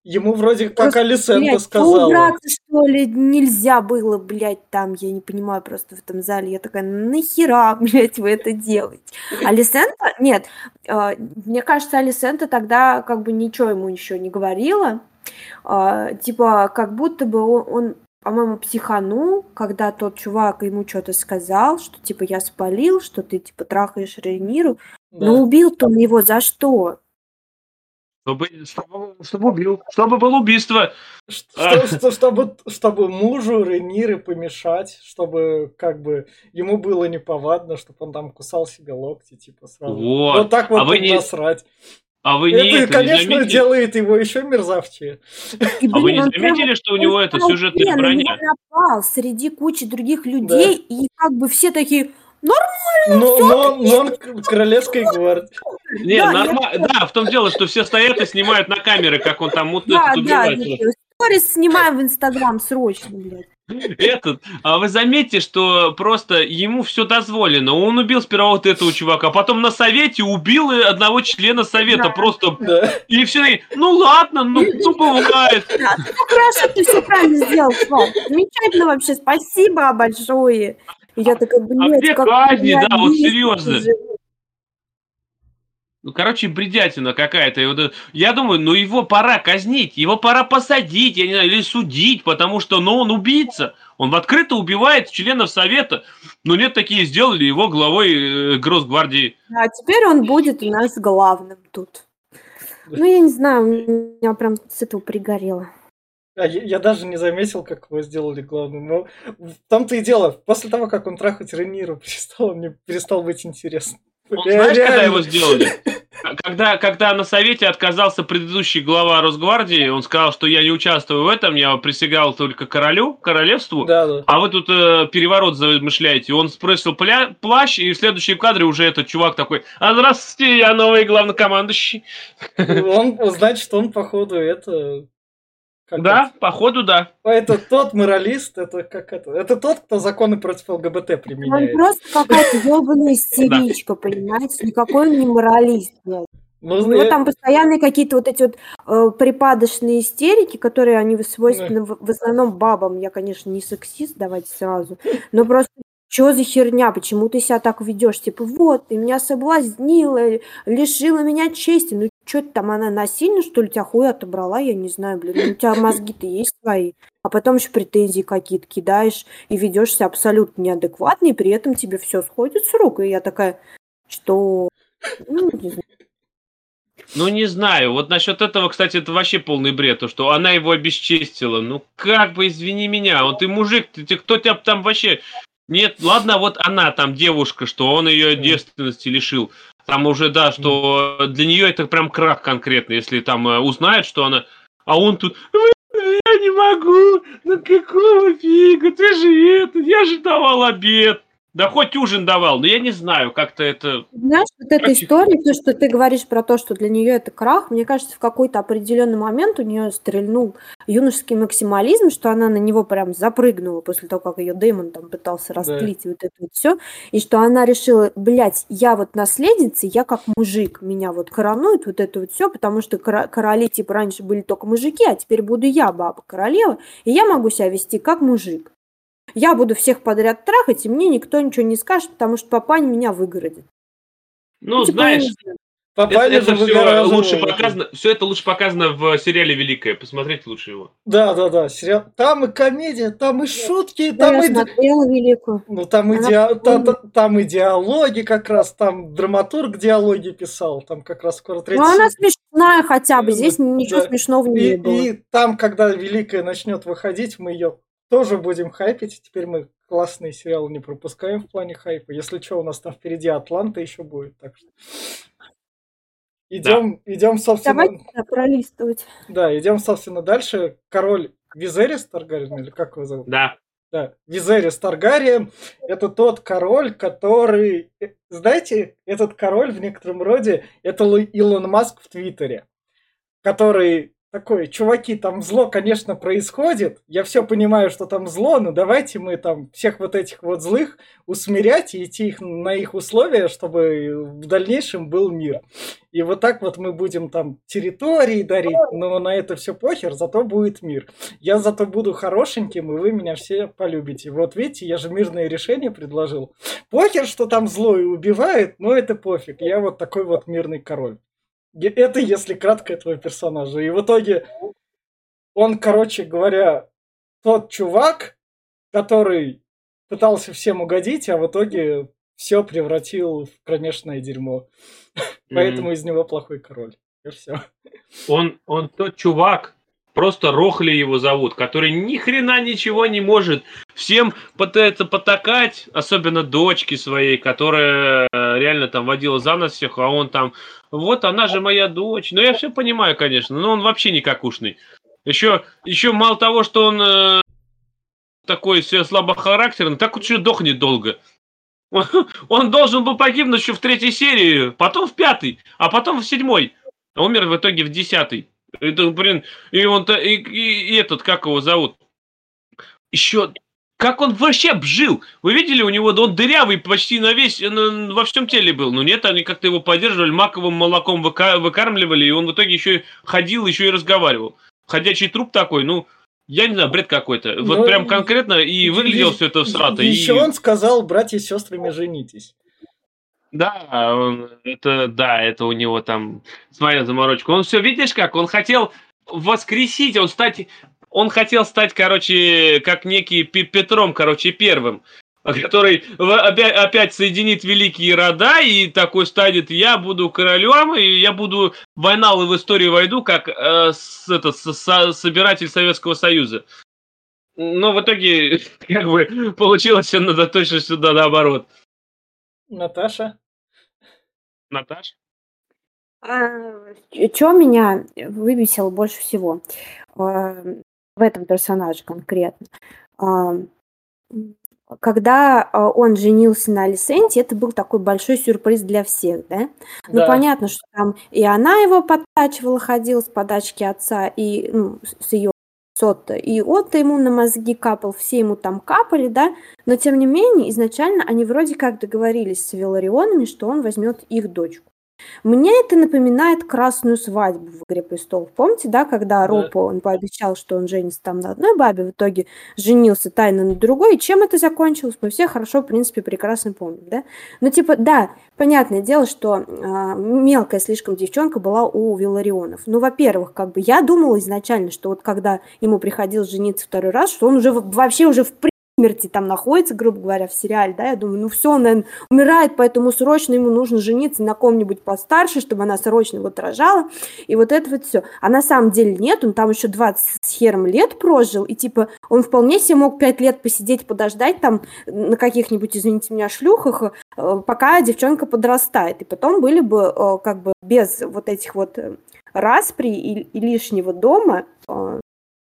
Ему вроде как просто, Алисента блядь, сказала. Убраться, что ли, нельзя было, блядь, там, я не понимаю, просто в этом зале. Я такая, нахера, блядь, вы это делаете? Алисента? Нет, э, мне кажется, Алисента тогда как бы ничего ему еще не говорила. Э, типа, как будто бы он, он по-моему, психанул, когда тот чувак ему что-то сказал, что, типа, я спалил, что ты, типа, трахаешь Рейниру. Да. Но убил-то он его за что? Чтобы, чтобы, чтобы убил. Чтобы было убийство. Что, что, чтобы, чтобы мужу Рениры помешать, чтобы как бы ему было неповадно, чтобы он там кусал себе локти, типа сразу. Вот, вот так вот а вы не... насрать. А вы не это, это конечно, не делает его еще мерзавче. А вы не заметили, что у него это сюжетная броня? Он пропал среди кучи других людей, и как бы все такие Нормально. Но, но, но он королевской гвардии. Не, да, нормально. Да, в том дело, что все стоят и снимают на камеры, как он там мутно да, убивает. Да, сторис снимаем в Инстаграм срочно, блядь. Этот, а вы заметьте, что просто ему все дозволено. Он убил сперва вот этого чувака, а потом на совете убил одного члена совета. Да. Просто. Да. И все. Ну ладно, ну, ну бывает. Да, ну хорошо, ты все правильно сделал, Слав. Замечательно вообще. Спасибо большое. И я такая, блядь, а где как казни, да, вот серьезно. Ну, короче, бредятина какая-то. Я думаю, ну его пора казнить, его пора посадить, я не знаю, или судить, потому что, ну, он убийца. Он в открыто убивает членов Совета. Но нет, такие сделали его главой э, Гросгвардии. А теперь он будет у нас главным тут. Ну, я не знаю, у меня прям с этого пригорело. А я, я даже не заметил, как его сделали главным. Но там-то и дело. После того, как он трахать Рениру перестал, мне перестал быть интересно. Он, знаешь, когда его сделали? Когда, когда на совете отказался предыдущий глава Росгвардии, он сказал, что я не участвую в этом, я присягал только королю, королевству, да, да. а вы тут э, переворот замышляете. Он спросил пля- плащ, и в следующем кадре уже этот чувак такой, а здравствуйте, я новый главнокомандующий. Он, значит, он, походу, это как да, это? походу да. Это тот моралист, это как это? Это тот, кто законы против ЛГБТ применяет. Он просто какая-то ебаная истеричка, понимаете? Никакой он не моралист, блядь. Ну, У него я... там постоянные какие-то вот эти вот э, припадочные истерики, которые они свойственны в, в основном бабам. Я, конечно, не сексист, давайте сразу. Но просто что за херня? Почему ты себя так ведешь? Типа, вот, ты меня соблазнила, лишила меня чести. Ну, что там, она насильно, что ли, тебя хуй отобрала? Я не знаю, блин. Ну, у тебя мозги-то есть свои. А потом еще претензии какие-то кидаешь и ведешься абсолютно неадекватно, и при этом тебе все сходит с рук. И я такая, что... Ну, не знаю. Ну, не знаю. Вот насчет этого, кстати, это вообще полный бред, то, что она его обесчестила. Ну, как бы, извини меня, вот ты мужик, ты, кто тебя там вообще нет, ладно, вот она там девушка, что он ее девственности лишил. Там уже, да, что для нее это прям крах конкретно, если там э, узнает, что она... А он тут, я не могу, ну какого фига, ты же это, я же давал обед. Да хоть ужин давал, но я не знаю, как-то это... Знаешь, вот эта история, то, что ты говоришь про то, что для нее это крах, мне кажется, в какой-то определенный момент у нее стрельнул юношеский максимализм, что она на него прям запрыгнула после того, как ее Дэймон там пытался растлить да. вот это вот все, и что она решила, блядь, я вот наследница, я как мужик, меня вот коронует вот это вот все, потому что короли типа раньше были только мужики, а теперь буду я баба королева, и я могу себя вести как мужик. Я буду всех подряд трахать, и мне никто ничего не скажет, потому что папань меня выгородит. Ну, ну типа, знаешь, это, это все лучше показано, все это лучше показано в сериале Великое. Посмотрите лучше его. Да, да, да. Сериал. Там и комедия, там и шутки, да, там я и. смотрела Великую. Ну там и, диа... там, там и диалоги как раз, там драматург диалоги писал, там как раз скоро третий. Ну она смешная хотя бы, здесь ничего да. смешного не и, было. И там, когда Великая начнет выходить, мы ее тоже будем хайпить. Теперь мы классные сериалы не пропускаем в плане хайпа. Если что, у нас там впереди Атланта еще будет. Так что идем, да. идем, собственно. Давайте пролистывать. Да, идем, собственно, дальше. Король Визерис Таргариен, или как его зовут? Да. Да, Визерис Таргариен – это тот король, который... Э, знаете, этот король в некотором роде – это Илон Маск в Твиттере, который такой, чуваки, там зло, конечно, происходит. Я все понимаю, что там зло, но давайте мы там всех вот этих вот злых усмирять и идти их на их условия, чтобы в дальнейшем был мир. И вот так вот мы будем там территории дарить, но на это все похер, зато будет мир. Я зато буду хорошеньким, и вы меня все полюбите. Вот видите, я же мирное решение предложил. Похер, что там зло и убивает, но это пофиг. Я вот такой вот мирный король. Это если кратко этого персонажа. И в итоге он, короче говоря, тот чувак, который пытался всем угодить, а в итоге все превратил в кромешное дерьмо. Поэтому из него плохой король. И все. Он, он тот чувак, просто Рохли его зовут, который ни хрена ничего не может. Всем пытается потакать, особенно дочке своей, которая э, реально там водила за нас всех, а он там, вот она же моя дочь. Ну, я все понимаю, конечно, но он вообще никакушный. Еще, еще мало того, что он э, такой все слабохарактерный, так вот еще дохнет долго. Он, он должен был погибнуть еще в третьей серии, потом в пятой, а потом в седьмой. А умер в итоге в десятой. Это, блин, и он-то, и, и, и этот, как его зовут? Еще, как он вообще жил? Вы видели, у него, он дырявый почти на весь, на, во всем теле был. Но нет, они как-то его поддерживали, маковым молоком выка, выкармливали, и он в итоге еще ходил, еще и разговаривал. Ходячий труп такой, ну, я не знаю, бред какой-то. Вот ну, прям конкретно и выглядело все это всрато. Еще и... он сказал, братья с сестрами, женитесь. Да, он, это, да, это у него там своя заморочка. Он все, видишь как, он хотел воскресить, он стать, он хотел стать, короче, как некий Петром, короче, первым, который опять, опять соединит великие рода и такой станет, я буду королем, и я буду в аналы в историю войду, как э, с, это, с, с, собиратель Советского Союза. Но в итоге, как бы, получилось все надо точно сюда наоборот. Наташа? Наташа? Что меня выбесило больше всего а, в этом персонаже конкретно? А, когда а, он женился на Алисенте, это был такой большой сюрприз для всех, да? Ну, да. понятно, что там и она его подтачивала, ходила с подачки отца, и ну, с ее Сотто. И он-то ему на мозги капал, все ему там капали, да, но тем не менее, изначально они вроде как договорились с Веларионами, что он возьмет их дочку. Мне это напоминает красную свадьбу в «Игре престолов». Помните, да, когда Ропо, он пообещал, что он женится там на одной бабе, в итоге женился тайно на другой, и чем это закончилось, мы все хорошо, в принципе, прекрасно помним, да? Ну, типа, да, понятное дело, что э, мелкая слишком девчонка была у Виларионов. Ну, во-первых, как бы я думала изначально, что вот когда ему приходилось жениться второй раз, что он уже вообще уже в смерти там находится, грубо говоря, в сериале, да, я думаю, ну все, он, наверное, умирает, поэтому срочно ему нужно жениться на ком-нибудь постарше, чтобы она срочно его рожала, и вот это вот все. А на самом деле нет, он там еще 20 с хером лет прожил, и типа он вполне себе мог 5 лет посидеть, подождать там на каких-нибудь, извините меня, шлюхах, э, пока девчонка подрастает, и потом были бы э, как бы без вот этих вот э, распри и лишнего дома,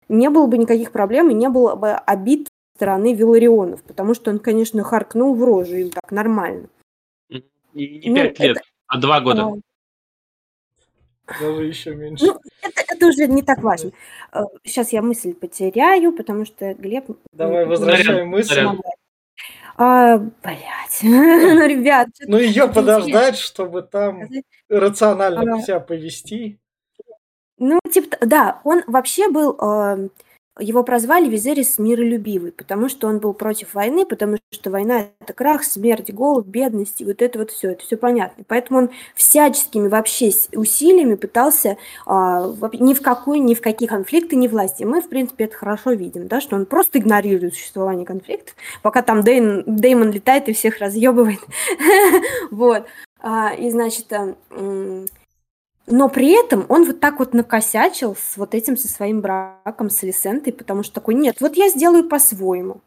не было бы никаких проблем и не было бы обид стороны Виларионов, потому что он, конечно, харкнул в рожу им так нормально. И не ну, пять лет, это... а два года. Даже еще меньше. Ну, это, это уже не так важно. Сейчас э, я мысль потеряю, потому что Глеб... Давай возвращаем мысль. А, блядь. ну, ребят. Ну, ее подождать, чтобы там рационально а... себя повести. Ну, типа, да, он вообще был э, его прозвали Визерис миролюбивый, потому что он был против войны, потому что война – это крах, смерть, голод, бедность, и вот это вот все, это все понятно. Поэтому он всяческими вообще усилиями пытался а, ни в какую, ни в какие конфликты не власти. Мы, в принципе, это хорошо видим, да, что он просто игнорирует существование конфликтов, пока там Дэйн, Дэймон летает и всех разъебывает. Вот. А, и, значит, но при этом он вот так вот накосячил с вот этим, со своим браком с Алисентой, потому что такой, нет, вот я сделаю по-своему.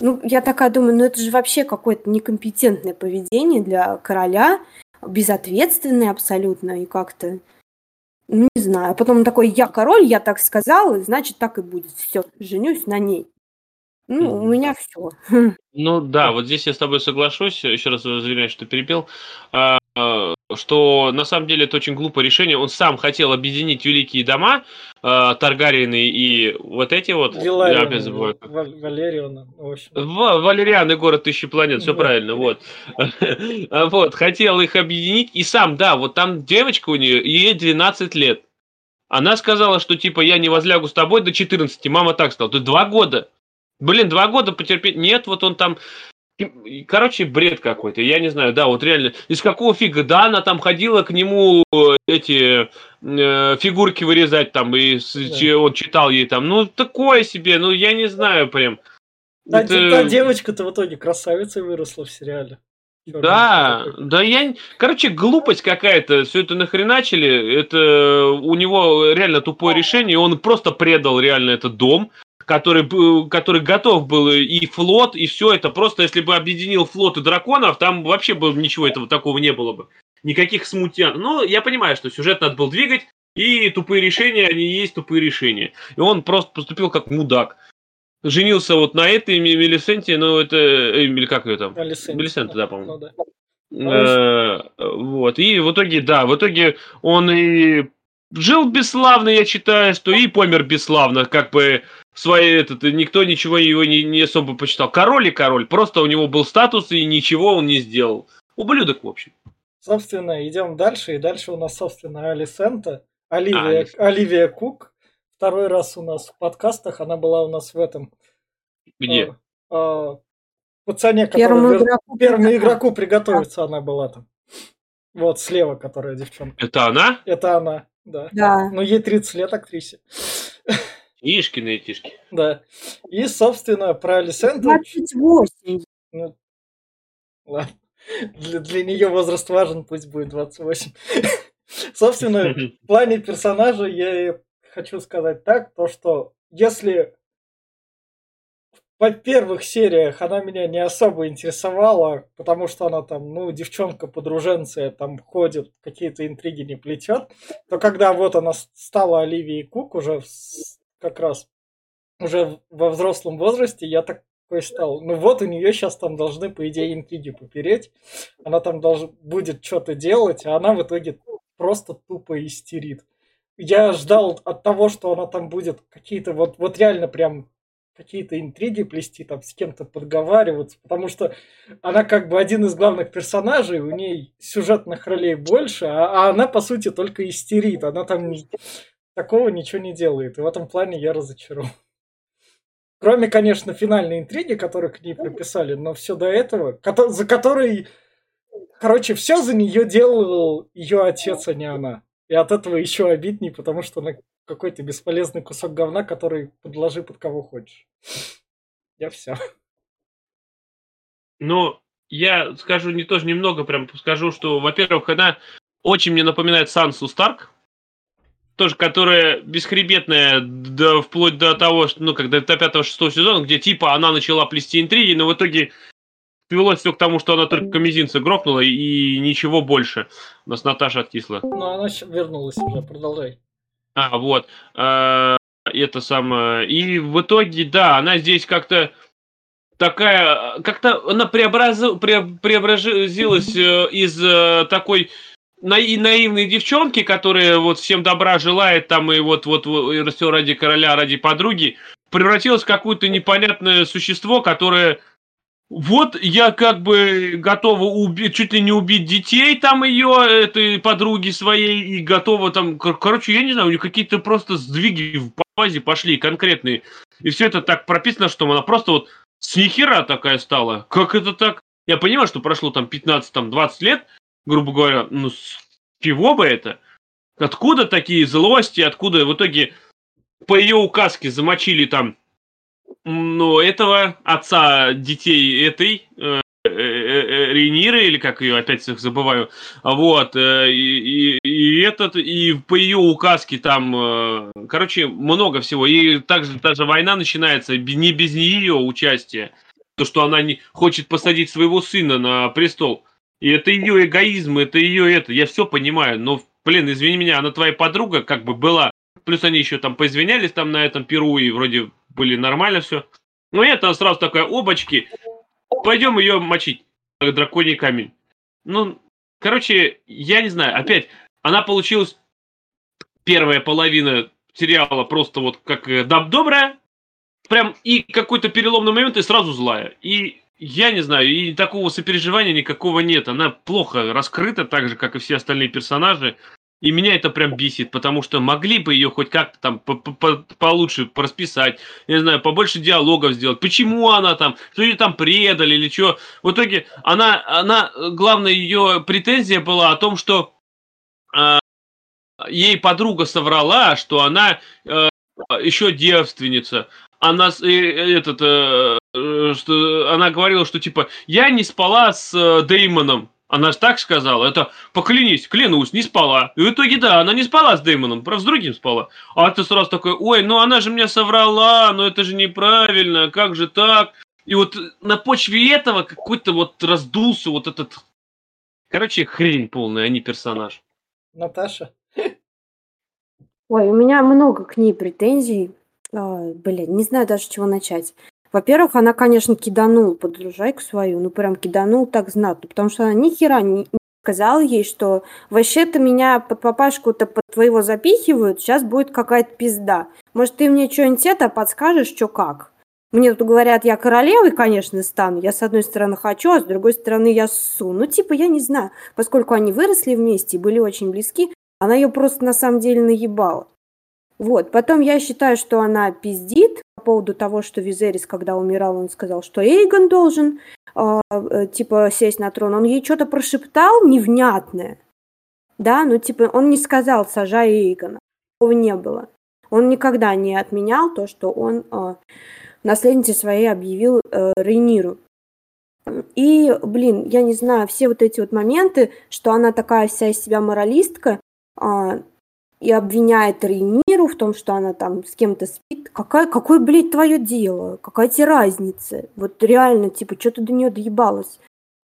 Ну, я такая думаю, ну это же вообще какое-то некомпетентное поведение для короля, безответственное абсолютно, и как-то, ну, не знаю. А потом он такой, я король, я так сказал, и значит так и будет. Все, женюсь на ней. Ну, у меня все. Ну да, вот здесь я с тобой соглашусь. Еще раз извиняюсь, что перебил. А, что на самом деле это очень глупое решение. Он сам хотел объединить великие дома, э, Таргариены и вот эти вот. Виларион, я забываю. Валерион. Валериан и город тысячи планет, все да. правильно, вот. вот, хотел их объединить, и сам, да, вот там девочка у нее, ей 12 лет. Она сказала, что типа я не возлягу с тобой до 14. Мама так сказала. Ты два года. Блин, два года потерпеть. Нет, вот он там Короче, бред какой-то, я не знаю, да, вот реально, из какого фига, да, она там ходила к нему эти э, фигурки вырезать там, и да. он читал ей там, ну, такое себе, ну, я не знаю прям. Да, это... та девочка-то в итоге красавицей выросла в сериале. Да, да я... Короче, глупость какая-то, все это нахреначили, это у него реально тупое решение, он просто предал реально этот дом, который, который готов был и флот, и все это. Просто если бы объединил флот и драконов, там вообще бы ничего этого такого не было бы. Никаких смутьян. Но я понимаю, что сюжет надо было двигать, и тупые решения, они есть тупые решения. И он просто поступил как мудак. Женился вот на этой Мелисенте, ну это... Э, или как ее там? Мелисента, да, по-моему. Ну, да. Э, вот. И в итоге, да, в итоге он и жил бесславно, я читаю, что и помер бесславно, как бы свои этот, никто ничего его не, не особо почитал. Король и король, просто у него был статус и ничего он не сделал. Ублюдок, в общем. Собственно, идем дальше, и дальше у нас, собственно, Алисента, Оливия, а, Оливия Кук. Второй раз у нас в подкастах, она была у нас в этом... Где? Э, э, пацане, который первому игроку, первому игроку приготовиться она была там. Вот, слева, которая девчонка. Это она? Это она, да. Да. Ну, ей 30 лет актрисе. Ишкины этишки. Да. И, собственно, про Алисенду... 28. Ну, ладно. Для, для нее возраст важен, пусть будет 28. Собственно, в плане персонажа я хочу сказать так, то что если в первых сериях она меня не особо интересовала, потому что она там, ну, девчонка-подруженция, там ходит, какие-то интриги не плетет, то когда вот она стала Оливией Кук уже как раз уже во взрослом возрасте я такой стал. Ну вот у нее сейчас там должны, по идее, интриги попереть. Она там должна будет что-то делать, а она в итоге просто тупо истерит. Я ждал от того, что она там будет какие-то вот, вот реально прям какие-то интриги плести, там с кем-то подговариваться, потому что она как бы один из главных персонажей, у ней сюжетных ролей больше, а, а она по сути только истерит, она там такого ничего не делает. И в этом плане я разочарован. Кроме, конечно, финальной интриги, которую к ней приписали, но все до этого, за которой, короче, все за нее делал ее отец, а не она. И от этого еще обидней, потому что она какой-то бесполезный кусок говна, который подложи под кого хочешь. Я все. Ну, я скажу не тоже немного, прям скажу, что, во-первых, она очень мне напоминает Сансу Старк, тоже, которая бесхребетная до, вплоть до того, что, ну, когда до пятого-шестого сезона, где типа она начала плести интриги, но в итоге свелось все к тому, что она только мизинца грохнула и ничего больше. У нас Наташа откисла. Ну, она вернулась уже, продолжай. А, вот. А, это самое. И в итоге, да, она здесь как-то такая, как-то она преобраз... преобразилась э, из э, такой наи наивной девчонки, которая вот всем добра желает там и вот вот, вот все ради короля, ради подруги, превратилась в какое-то непонятное существо, которое вот я как бы готова убить, чуть ли не убить детей там ее, этой подруги своей, и готова там, короче, я не знаю, у нее какие-то просто сдвиги в базе пошли конкретные. И все это так прописано, что она просто вот с нихера такая стала. Как это так? Я понимаю, что прошло там 15-20 там, лет, грубо говоря, ну с чего бы это? Откуда такие злости, откуда в итоге по ее указке замочили там ну, этого отца детей этой э, э, э, Рейниры, или как ее опять всех забываю, вот, и, и этот, и по ее указке там, короче, много всего, и также даже война начинается не без ее участия, то, что она не хочет посадить своего сына на престол, и это ее эгоизм, это ее это, я все понимаю, но, блин, извини меня, она твоя подруга как бы была, плюс они еще там поизвинялись там на этом Перу, и вроде были нормально все. Но это сразу такая обочки, пойдем ее мочить, драконий камень. Ну, короче, я не знаю, опять, она получилась первая половина сериала просто вот как э, добрая, прям и какой-то переломный момент, и сразу злая. И я не знаю, и такого сопереживания никакого нет. Она плохо раскрыта, так же, как и все остальные персонажи. И меня это прям бесит, потому что могли бы ее хоть как-то там получше расписать, не знаю, побольше диалогов сделать. Почему она там, что ее там предали или что. В итоге она, она главная ее претензия была о том, что э, ей подруга соврала, что она э, еще девственница. Она э, этот, э, э, что она говорила, что типа я не спала с э, Деймоном. Она же так сказала. Это поклянись, клянусь, не спала. И в итоге, да, она не спала с Дэймоном, просто с другим спала. А ты сразу такой, ой, ну она же мне соврала, ну это же неправильно, как же так? И вот на почве этого какой-то вот раздулся вот этот... Короче, хрень полная, а не персонаж. Наташа? Ой, у меня много к ней претензий. А, блин, не знаю даже, с чего начать. Во-первых, она, конечно, киданула подружайку свою, ну прям киданул так знатно, потому что она ни хера не сказала ей, что вообще-то меня под папашку-то под твоего запихивают, сейчас будет какая-то пизда. Может, ты мне что-нибудь это подскажешь, что как? Мне тут говорят, я королевой, конечно, стану. Я с одной стороны хочу, а с другой стороны я ссу. Ну, типа, я не знаю. Поскольку они выросли вместе и были очень близки, она ее просто на самом деле наебала. Вот. Потом я считаю, что она пиздит, по поводу того, что Визерис, когда умирал, он сказал, что Эйгон должен э, э, типа сесть на трон. Он ей что-то прошептал невнятное. Да, ну типа он не сказал сажай Эйгона. Такого не было. Он никогда не отменял то, что он э, наследницей своей объявил э, Рейниру. И, блин, я не знаю, все вот эти вот моменты, что она такая вся из себя моралистка, э, и обвиняет Рейниру в том, что она там с кем-то спит. Какая, какое, блядь, твое дело? Какая тебе разница? Вот реально, типа, что ты до нее доебалась?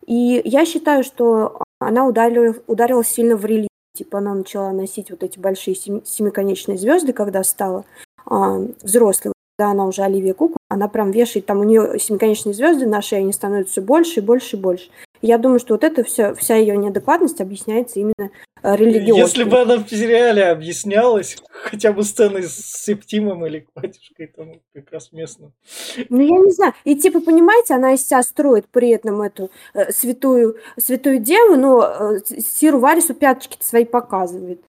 И я считаю, что она ударила, ударила сильно в религию. Типа, она начала носить вот эти большие семи, семиконечные звезды, когда стала а, взрослой. Когда она уже Оливия Кук, она прям вешает, там у нее семиконечные звезды на шее, они становятся все больше и больше и больше. Я думаю, что вот это все, вся ее неадекватность объясняется именно э, религиозно. Если бы она в сериале объяснялась, хотя бы сценой с Септимом или батюшкой, там как раз местным. Ну, я не знаю. И типа, понимаете, она из себя строит при этом эту э, святую, святую деву, но э, Сиру Варису пяточки свои показывает.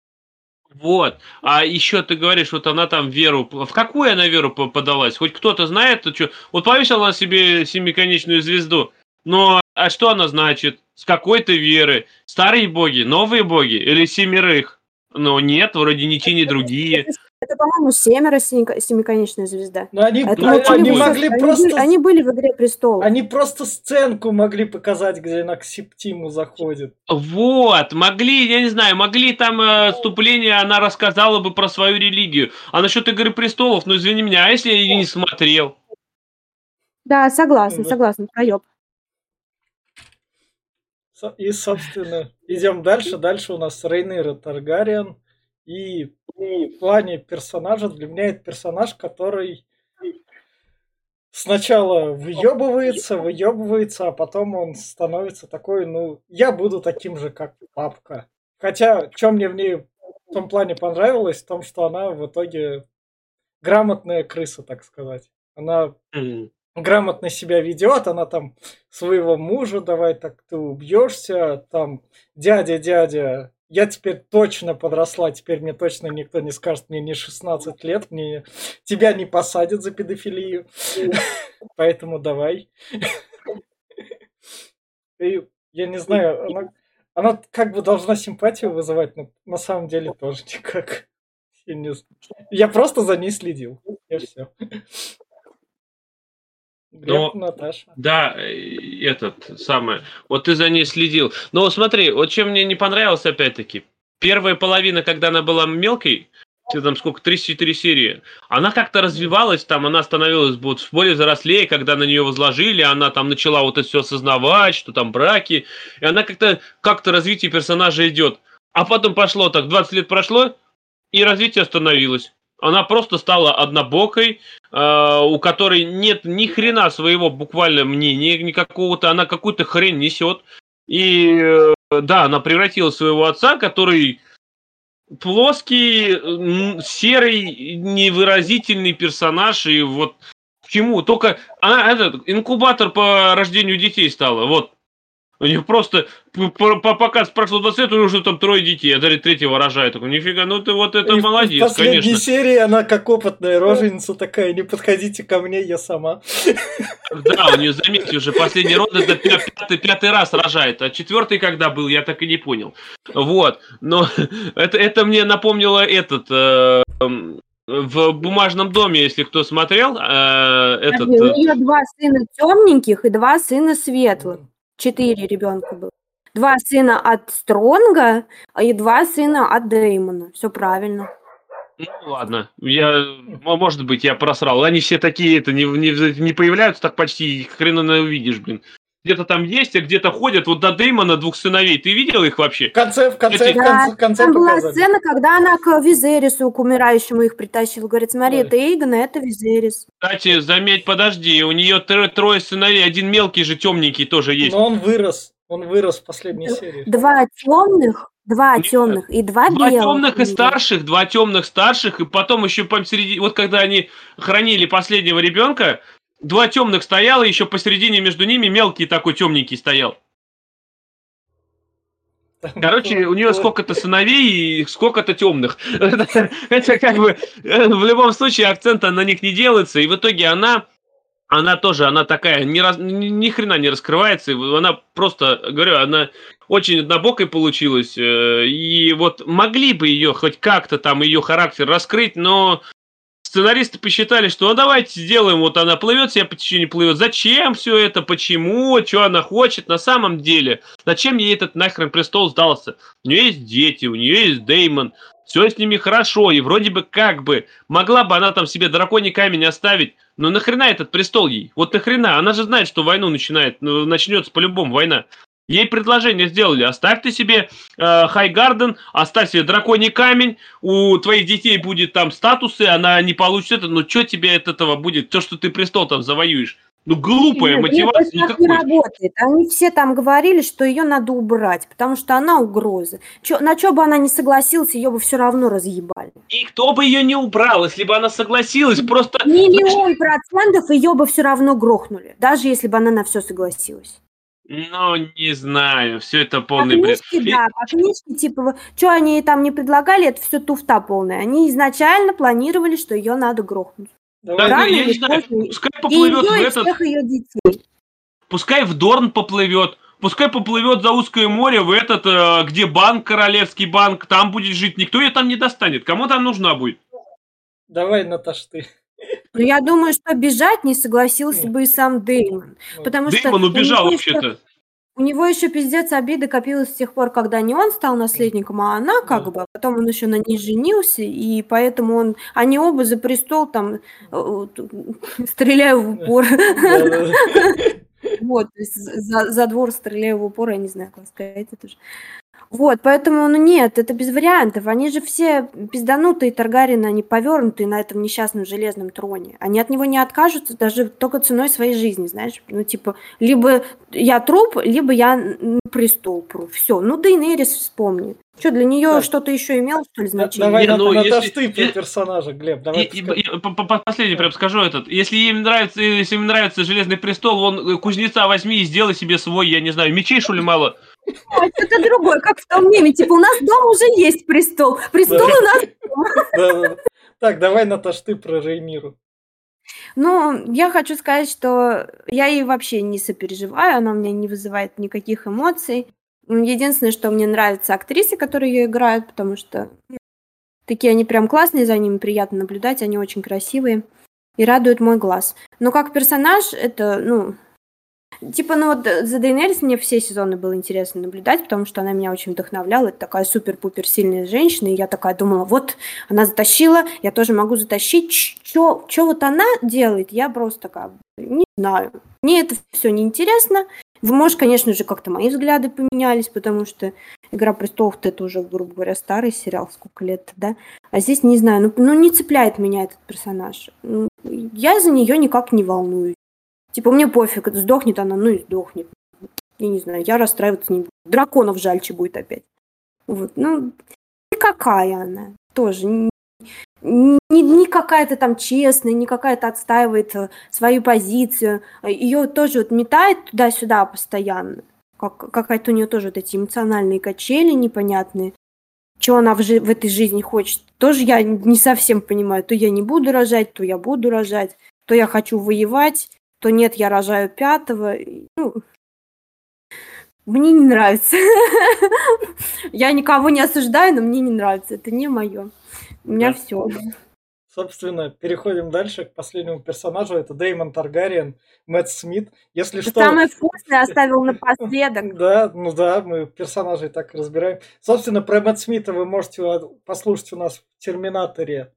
Вот. А еще ты говоришь, вот она там веру... В какую она веру подалась? Хоть кто-то знает, что... Вот повесила она себе семиконечную звезду, но а что она значит? С какой то веры? Старые боги, новые боги или семерых? Ну нет, вроде ни те, ни другие. Это, по-моему, семеро семиконечная звезда. Но они, а ну, они могли они просто... Были, они были в «Игре престолов». Они просто сценку могли показать, где она к Септиму заходит. Вот, могли, я не знаю, могли там э, вступление, она рассказала бы про свою религию. А насчет «Игры престолов», ну извини меня, а если я ее не смотрел? Да, согласна, согласна, проеб. И, собственно, идем дальше. Дальше у нас Рейнира Таргариен. И в плане персонажа для меня это персонаж, который сначала выебывается, выебывается, а потом он становится такой, ну, я буду таким же, как папка. Хотя, что мне в ней в том плане понравилось, в том, что она в итоге грамотная крыса, так сказать. Она. Грамотно себя ведет, она там своего мужа, давай так ты убьешься, там дядя, дядя, я теперь точно подросла, теперь мне точно никто не скажет, мне не 16 лет, мне тебя не посадят за педофилию, поэтому давай. И я не знаю, она, она как бы должна симпатию вызывать, но на самом деле тоже никак. Я, не... я просто за ней следил. И все. Но, Наташа. Да, этот самый. Вот ты за ней следил. Но смотри, вот чем мне не понравилось, опять-таки, первая половина, когда она была мелкой, там сколько, 34 серии, она как-то развивалась, там она становилась вот более взрослее, когда на нее возложили, она там начала вот это все осознавать, что там браки, и она как-то как развитие персонажа идет. А потом пошло так, 20 лет прошло, и развитие остановилось. Она просто стала однобокой, э, у которой нет ни хрена своего буквально мнения, ни какого-то, она какую-то хрень несет. И э, да, она превратила своего отца, который плоский, серый, невыразительный персонаж, и вот к чему? Только она этот инкубатор по рождению детей стала, вот. У них просто пока прошло 20 лет, уже там трое детей, а даже третьего рожает. Такой, нифига, ну ты вот это и молодец, в последней конечно. серии она как опытная роженица такая, не подходите ко мне, я сама. Да, у нее, заметьте, уже последний род это пятый, пятый раз рожает, а четвертый когда был, я так и не понял. Вот, но это, это мне напомнило этот... Э, в бумажном доме, если кто смотрел, э, этот... У нее два сына темненьких и два сына светлых четыре ребенка было. Два сына от Стронга и два сына от Деймона. Все правильно. Ну ладно, я, может быть, я просрал. Они все такие, это не, не, не появляются так почти, хрена не увидишь, блин где-то там есть, а где-то ходят. Вот до Деймона двух сыновей. Ты видел их вообще? В конце, в конце, да, в конце, в конце Там показали. была сцена, когда она к Визерису, к умирающему их притащила. Говорит, смотри, это Эйгон, а это Визерис. Кстати, заметь, подожди, у нее трое сыновей, один мелкий же, темненький тоже есть. Но он вырос. Он вырос в последней серии. Два темных, два Нет, темных и два, два белых. Два темных и старших, два темных старших, и потом еще посередине, вот когда они хранили последнего ребенка, два темных стояло, еще посередине между ними мелкий такой темненький стоял. Короче, у нее сколько-то сыновей и сколько-то темных. Это как бы э, в любом случае акцента на них не делается, и в итоге она она тоже, она такая, ни, раз, ни, хрена не раскрывается, она просто, говорю, она очень однобокой получилась, э, и вот могли бы ее хоть как-то там, ее характер раскрыть, но сценаристы посчитали, что ну давайте сделаем, вот она плывет себе по течению плывет. Зачем все это? Почему? Что она хочет? На самом деле, зачем ей этот нахрен престол сдался? У нее есть дети, у нее есть Деймон, все с ними хорошо, и вроде бы как бы могла бы она там себе драконий камень оставить, но нахрена этот престол ей? Вот нахрена? Она же знает, что войну начинает, ну, начнется по-любому война. Ей предложение сделали, оставь ты себе э, Хайгарден, оставь себе драконий камень, у твоих детей будет там статусы, она не получит это, но что тебе от этого будет, то, что ты престол там завоюешь? Ну, глупая Нет, мотивация. Это не работает. Они все там говорили, что ее надо убрать, потому что она угроза. Чё, на что бы она не согласилась, ее бы все равно разъебали. И кто бы ее не убрал, если бы она согласилась, просто... Миллион процентов ее бы все равно грохнули, даже если бы она на все согласилась. Ну, не знаю, все это полный по книжке, бред. Да, по книжке, типа, что они там не предлагали, это все туфта полная. Они изначально планировали, что ее надо грохнуть. Да, Рано я не знаю, пускай поплывет в этот... всех ее детей. Пускай в Дорн поплывет, пускай поплывет за узкое море в этот, э, где банк, королевский банк, там будет жить, никто ее там не достанет. Кому там нужна будет? Давай, Наташ, ты. Ну, я думаю, что бежать не согласился бы и сам Дэймон. Потому Дэймон что убежал вообще-то. У него еще пиздец обиды копилось с тех пор, когда не он стал наследником, а она как бы. Потом он еще на ней женился, и поэтому он... Они оба за престол там э, стреляю в упор. Вот, за, за двор стреляю в упор, я не знаю, как сказать это же. Вот, поэтому, ну нет, это без вариантов. Они же все пизданутые Таргарины, они повернутые на этом несчастном железном троне. Они от него не откажутся даже только ценой своей жизни, знаешь. Ну, типа, либо я труп, либо я на престол пру. Все. Ну, Дейнерис вспомни. Что, для нее Так. что-то еще имело, что ли, значение? Давай, Не, ну, Наташ, если- ты про персонажа, Глеб. И- Давай и- ты и- по- по- Последний прям скажу этот. Если им нравится, если им нравится Железный престол, вон э, кузнеца возьми и сделай себе свой, я не знаю, мечей что ли мало? Это другое, как в том меме. Типа, у нас дома уже есть престол. Престол у нас. Так, давай, Наташ, ты про Рейниру. Ну, я хочу сказать, что я ей вообще не сопереживаю, она у меня не вызывает никаких эмоций. Единственное, что мне нравятся актрисы, которые ее играют, потому что такие они прям классные, за ними приятно наблюдать, они очень красивые и радуют мой глаз. Но как персонаж, это, ну, типа, ну вот э, за Дейнерис мне все сезоны было интересно наблюдать, потому что она меня очень вдохновляла, это такая супер-пупер сильная женщина, и я такая думала, вот, она затащила, я тоже могу затащить. Что вот она делает, я просто такая, не знаю. Мне это все неинтересно. Вы, может, конечно же, как-то мои взгляды поменялись, потому что «Игра престолов» это уже, грубо говоря, старый сериал, сколько лет, да? А здесь, не знаю, ну, ну не цепляет меня этот персонаж. Ну, Я за нее никак не волнуюсь. Типа, мне пофиг, сдохнет она, ну и сдохнет. Я не знаю, я расстраиваться не буду. Драконов жальче будет опять. Вот, ну, никакая она. Тоже не, не, не какая-то там честная, не какая-то отстаивает э, свою позицию. Ее тоже вот метает туда-сюда постоянно. Как, какая-то у нее тоже вот эти эмоциональные качели непонятные. Что она в, жи- в этой жизни хочет, тоже я не совсем понимаю. То я не буду рожать, то я буду рожать, то я хочу воевать, то нет, я рожаю пятого. Ну, мне не нравится. Я никого не осуждаю, но мне не нравится. Это не мое. У меня все. Собственно, переходим дальше к последнему персонажу. Это Деймон Таргариен, Мэтт Смит. Если что... Самое вкусное оставил напоследок. Да, ну да, мы персонажей так разбираем. Собственно, про Мэтт Смита вы можете послушать у нас в Терминаторе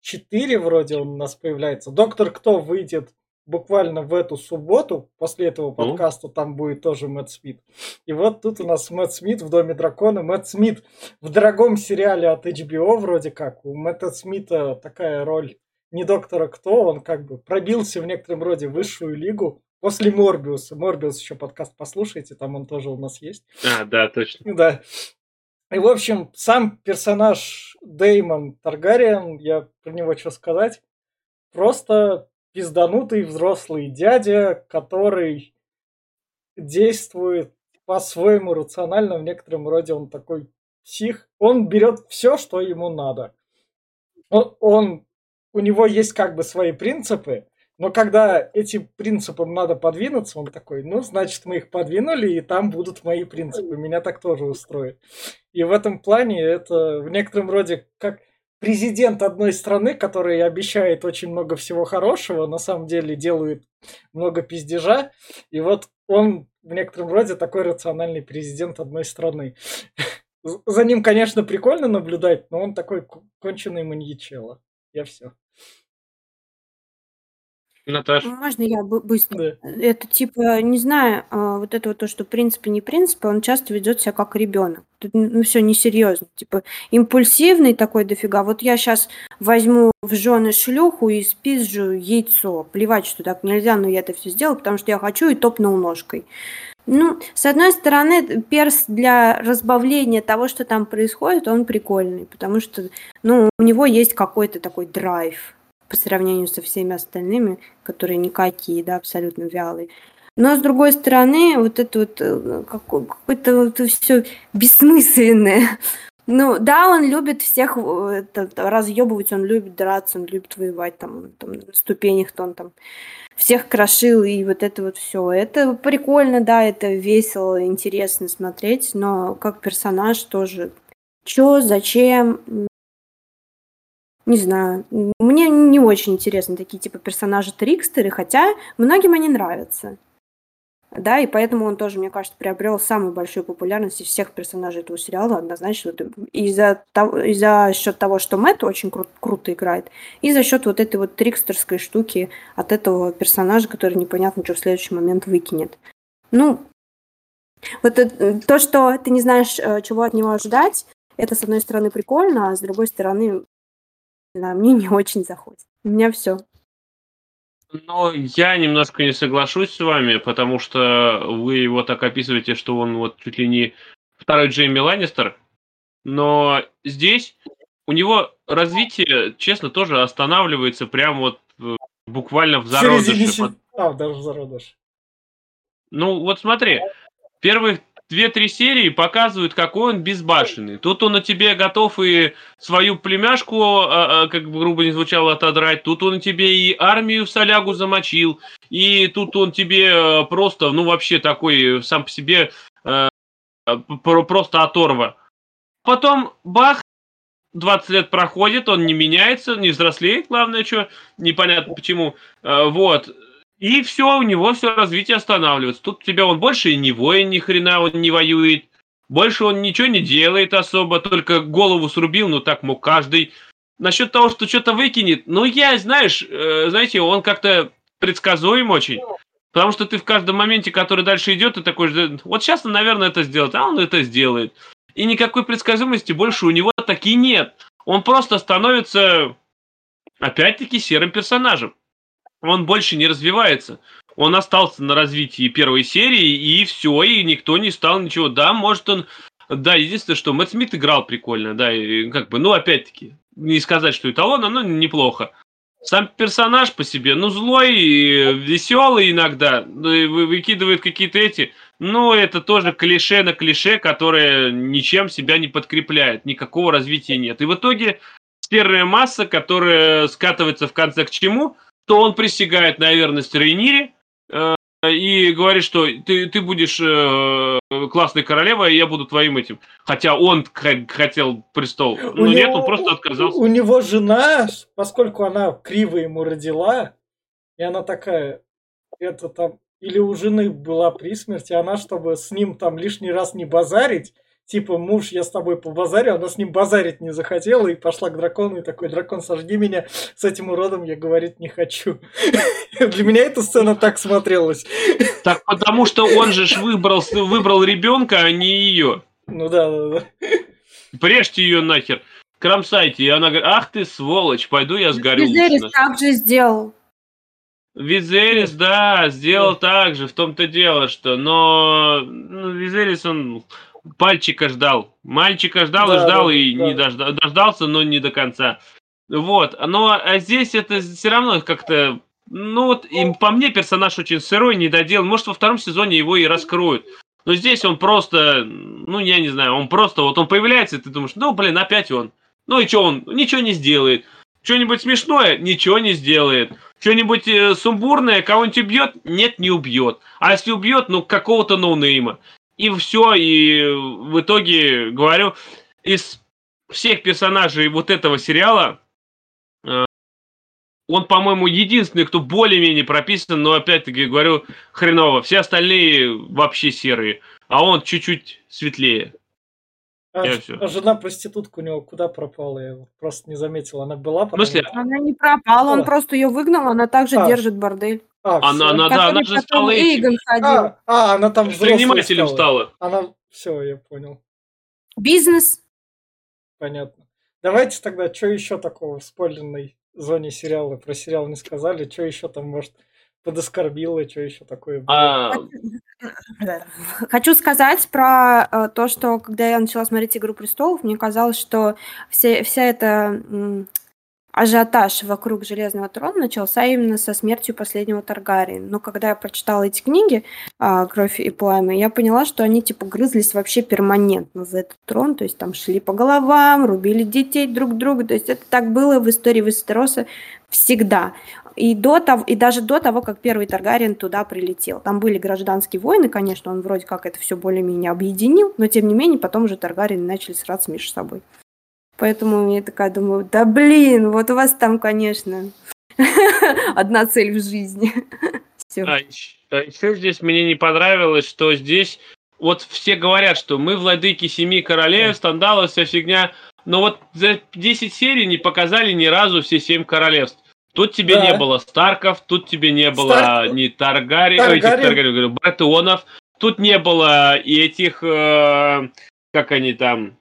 4 вроде он у нас появляется. Доктор Кто выйдет буквально в эту субботу. После этого Ну. подкаста там будет тоже Мэтт Смит. И вот тут у нас Мэтт Смит в Доме Дракона. Мэтт Смит в дорогом сериале от HBO вроде как. У Мэтта Смита такая роль не доктора Кто, он как бы пробился в некотором роде высшую лигу после Морбиуса. Морбиус еще подкаст послушайте, там он тоже у нас есть. А, да, точно. Да. И, в общем, сам персонаж Деймон Таргариен, я про него что сказать, просто пизданутый взрослый дядя, который действует по-своему рационально, в некотором роде он такой псих. Он берет все, что ему надо. Он, он- у него есть как бы свои принципы, но когда этим принципам надо подвинуться, он такой, ну, значит, мы их подвинули, и там будут мои принципы. Меня так тоже устроит. И в этом плане это в некотором роде как президент одной страны, который обещает очень много всего хорошего, на самом деле делает много пиздежа. И вот он в некотором роде такой рациональный президент одной страны. За ним, конечно, прикольно наблюдать, но он такой конченый маньячелло. Я все. Наташ. Можно я бы- быстро? Да. Это типа, не знаю, а, вот это вот то, что принципы не принципы, он часто ведет себя как ребенок. Тут, ну, все несерьезно. Типа, импульсивный такой дофига. Вот я сейчас возьму в жены шлюху и спизжу яйцо. Плевать, что так нельзя, но я это все сделаю, потому что я хочу и топнул ножкой. Ну, с одной стороны, перс для разбавления того, что там происходит, он прикольный, потому что, ну, у него есть какой-то такой драйв по сравнению со всеми остальными, которые никакие, да, абсолютно вялые. Но с другой стороны, вот это вот э, какое-то вот все бессмысленное. Ну, да, он любит всех э, это, разъебывать, он любит драться, он любит воевать там, там на ступенях-то он там всех крошил, и вот это вот все. Это прикольно, да, это весело, интересно смотреть, но как персонаж тоже. Чё, зачем? Не знаю. Мне не очень интересны такие типа персонажи-трикстеры, хотя многим они нравятся. Да, и поэтому он тоже, мне кажется, приобрел самую большую популярность из всех персонажей этого сериала, однозначно. Из-за того, из-за счет того, что Мэтт очень кру- круто играет, и за счет вот этой вот трикстерской штуки от этого персонажа, который непонятно, что в следующий момент выкинет. Ну, Вот э, то, что ты не знаешь, э, чего от него ожидать, это, с одной стороны, прикольно, а с другой стороны, да, мне не очень заходит. У меня все. Но я немножко не соглашусь с вами, потому что вы его так описываете, что он вот чуть ли не второй Джейми Ланнистер. Но здесь у него развитие, честно, тоже останавливается прямо вот э, буквально в зародыше. А, даже в зародыше. Ну, вот смотри, первых две-три серии показывают, какой он безбашенный. Тут он на тебе готов и свою племяшку, а, а, как бы грубо не звучало, отодрать. Тут он тебе и армию в солягу замочил. И тут он тебе э, просто, ну вообще такой сам по себе э, просто оторва. Потом бах, 20 лет проходит, он не меняется, не взрослеет, главное, что непонятно почему. Э, вот. И все, у него все развитие останавливается. Тут тебя он больше и не воин, ни хрена он не воюет. Больше он ничего не делает особо, только голову срубил, ну так мог каждый. Насчет того, что что-то выкинет, ну я, знаешь, э, знаете, он как-то предсказуем очень. Потому что ты в каждом моменте, который дальше идет, ты такой, вот сейчас он, наверное, это сделает, а он это сделает. И никакой предсказуемости больше у него таки нет. Он просто становится, опять-таки, серым персонажем он больше не развивается. Он остался на развитии первой серии, и все, и никто не стал ничего. Да, может он... Да, единственное, что Мэтт Смит играл прикольно, да, и как бы, ну, опять-таки, не сказать, что эталон, но неплохо. Сам персонаж по себе, ну, злой, веселый иногда, выкидывает какие-то эти... Ну, это тоже клише на клише, которое ничем себя не подкрепляет, никакого развития нет. И в итоге серая масса, которая скатывается в конце к чему? То он присягает на верность Рейнире э, и говорит, что ты, ты будешь э, классной королевой, а я буду твоим этим. Хотя он хотел престол. Но у нет, него, он просто отказался. У него жена, поскольку она криво ему родила, и она такая, это там, или у жены была при смерти, она, чтобы с ним там лишний раз не базарить, типа, муж, я с тобой побазарю, она с ним базарить не захотела и пошла к дракону, и такой, дракон, сожги меня, с этим уродом я говорить не хочу. Для меня эта сцена так смотрелась. Так потому что он же выбрал, выбрал ребенка, а не ее. Ну да, да, да. Прежьте ее нахер. Кромсайте. И она говорит, ах ты сволочь, пойду я сгорю. Визерис так же сделал. Визерис, да, сделал так же, в том-то дело, что, но ну, Визерис, он пальчика ждал. Мальчика ждал да, и ждал, да, и да. не дождал, дождался, но не до конца. Вот. Но а здесь это все равно как-то... Ну вот, и по мне персонаж очень сырой, не додел. Может, во втором сезоне его и раскроют. Но здесь он просто, ну, я не знаю, он просто, вот он появляется, и ты думаешь, ну, блин, опять он. Ну и что он? Ничего не сделает. Что-нибудь смешное? Ничего не сделает. Что-нибудь э, сумбурное? Кого-нибудь убьет? Нет, не убьет. А если убьет, ну, какого-то ноунейма. И все, и в итоге, говорю, из всех персонажей вот этого сериала, э, он, по-моему, единственный, кто более-менее прописан, но опять-таки говорю, хреново. Все остальные вообще серые, а он чуть-чуть светлее. А, а жена проститутка у него куда пропала? Я просто не заметил. Она была потом? В смысле? Она не пропала, он просто ее выгнал, она также а. держит бордель. А, она, она, да, она же стала этим. А, а, она там Предпринимателем стала. Она, все, я понял. Бизнес. Понятно. Давайте тогда, что еще такого в спойлерной зоне сериала? Про сериал не сказали, что еще там, может, подоскорбило, что еще такое было? А... Хочу сказать про э, то, что когда я начала смотреть «Игру престолов», мне казалось, что все, вся эта ажиотаж вокруг Железного трона начался именно со смертью последнего Таргариена. Но когда я прочитала эти книги а, «Кровь и пламя», я поняла, что они типа грызлись вообще перманентно за этот трон, то есть там шли по головам, рубили детей друг друга, то есть это так было в истории Вестероса всегда. И, до того, и даже до того, как первый Таргариен туда прилетел. Там были гражданские войны, конечно, он вроде как это все более-менее объединил, но тем не менее потом уже Таргариены начали сраться между собой. Поэтому я такая думаю, да блин, вот у вас там, конечно, одна цель в жизни. А, а еще здесь мне не понравилось, что здесь вот все говорят, что мы владыки семи королев, скандалы, вся фигня. Но вот за 10 серий не показали ни разу все семь королевств. Тут тебе да. не было Старков, тут тебе не было Старк... ни Таргари, Таргари... Ой, Таргари, говорю, Братеонов, тут не было и этих, э, как они там,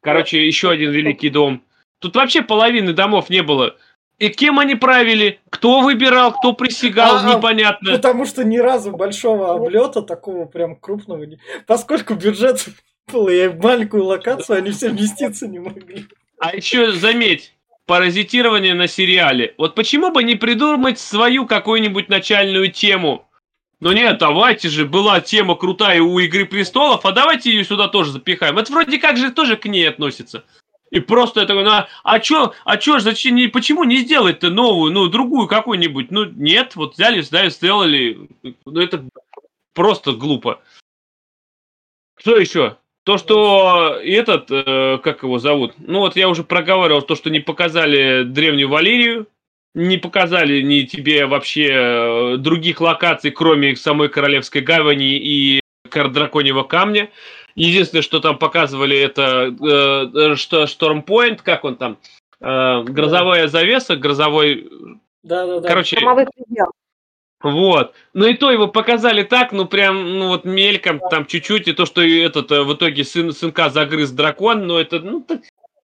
короче, еще один великий дом. Тут вообще половины домов не было. И кем они правили? Кто выбирал, кто присягал, А, а, непонятно. Потому что ни разу большого облета такого прям крупного не... Поскольку бюджет был и маленькую локацию, они все вместиться не могли. А еще заметь, паразитирование на сериале. Вот почему бы не придумать свою какую-нибудь начальную тему? Ну нет, давайте же, была тема крутая у Игры Престолов, а давайте ее сюда тоже запихаем. Это вроде как же тоже к ней относится. И просто это, ну, а чё, а чё, зачем, не, почему не сделать-то новую, ну, другую какую-нибудь? Ну, нет, вот взяли, да, и сделали. Ну, это просто глупо. Что еще? То, что этот, э, как его зовут? Ну, вот я уже проговаривал, то, что не показали древнюю Валерию, не показали ни тебе вообще э, других локаций, кроме самой Королевской гавани и Драконьего камня. Единственное, что там показывали, это э, что Штормпоинт, как он там, э, грозовая завеса, грозовой, Да-да-да. короче, предел. вот. Ну и то его показали так, ну прям, ну вот мельком, там чуть-чуть, и то, что этот э, в итоге сын, сынка загрыз дракон, но это, ну, так-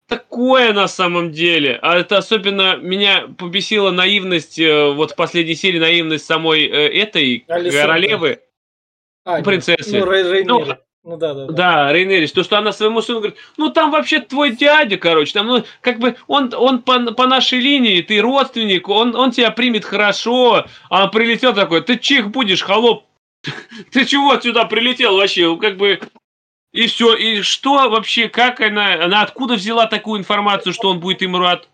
такое на самом деле. А это особенно меня побесила наивность, э, вот в последней серии наивность самой э, этой Алисандры. королевы, А, принцессы. Ну, Рей-. Ну, Ну, да-да-да. Да, Рейнерис, то, что она своему сыну говорит, ну там вообще твой дядя, короче, там, ну, как бы он, он по, по нашей линии, ты родственник, он, он тебя примет хорошо, а он прилетел такой, ты чих будешь, холоп, ты чего сюда прилетел вообще, как бы, и все, и что вообще, как она, она откуда взяла такую информацию, что он будет им рад?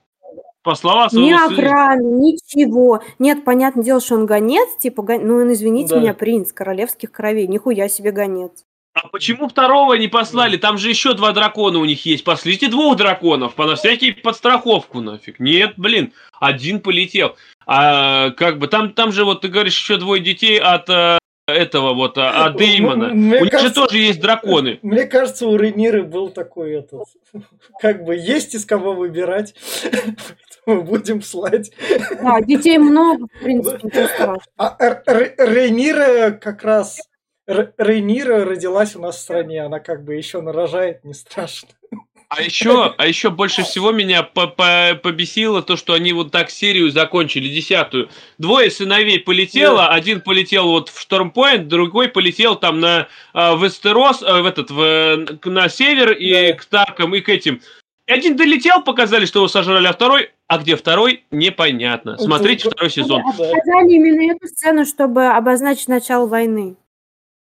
По словам своего сына. охраны, ничего. Нет, понятное дело, что он гонец, типа, гон- ну, извините Да. меня, принц королевских кровей, нихуя себе гонец. А почему второго не послали? Там же еще два дракона у них есть. Пошлите двух драконов, по на всякий подстраховку нафиг. Нет, блин, один полетел. А как бы там, там же вот ты говоришь еще двое детей от э, этого вот, а, от Деймона. Мне У них же кажется- тоже есть драконы. Мне кажется, у Рейниры был такой этот, как бы есть из кого выбирать, поэтому будем слать. Да, детей много, в принципе. А Рейнира как раз, Рейнира родилась у нас в стране, она как бы еще нарожает, не страшно. А еще, а еще больше всего меня по- по- побесило то, что они вот так серию закончили, десятую. Двое сыновей полетело, один полетел вот в Штормпоинт, другой полетел там на а, Вестерос, а, в этот, в, на север и Да. к Таркам, и к этим. Один долетел, показали, что его сожрали, а второй, а где второй, непонятно. Смотрите второй сезон. Да. Показали именно эту сцену, чтобы обозначить начало войны.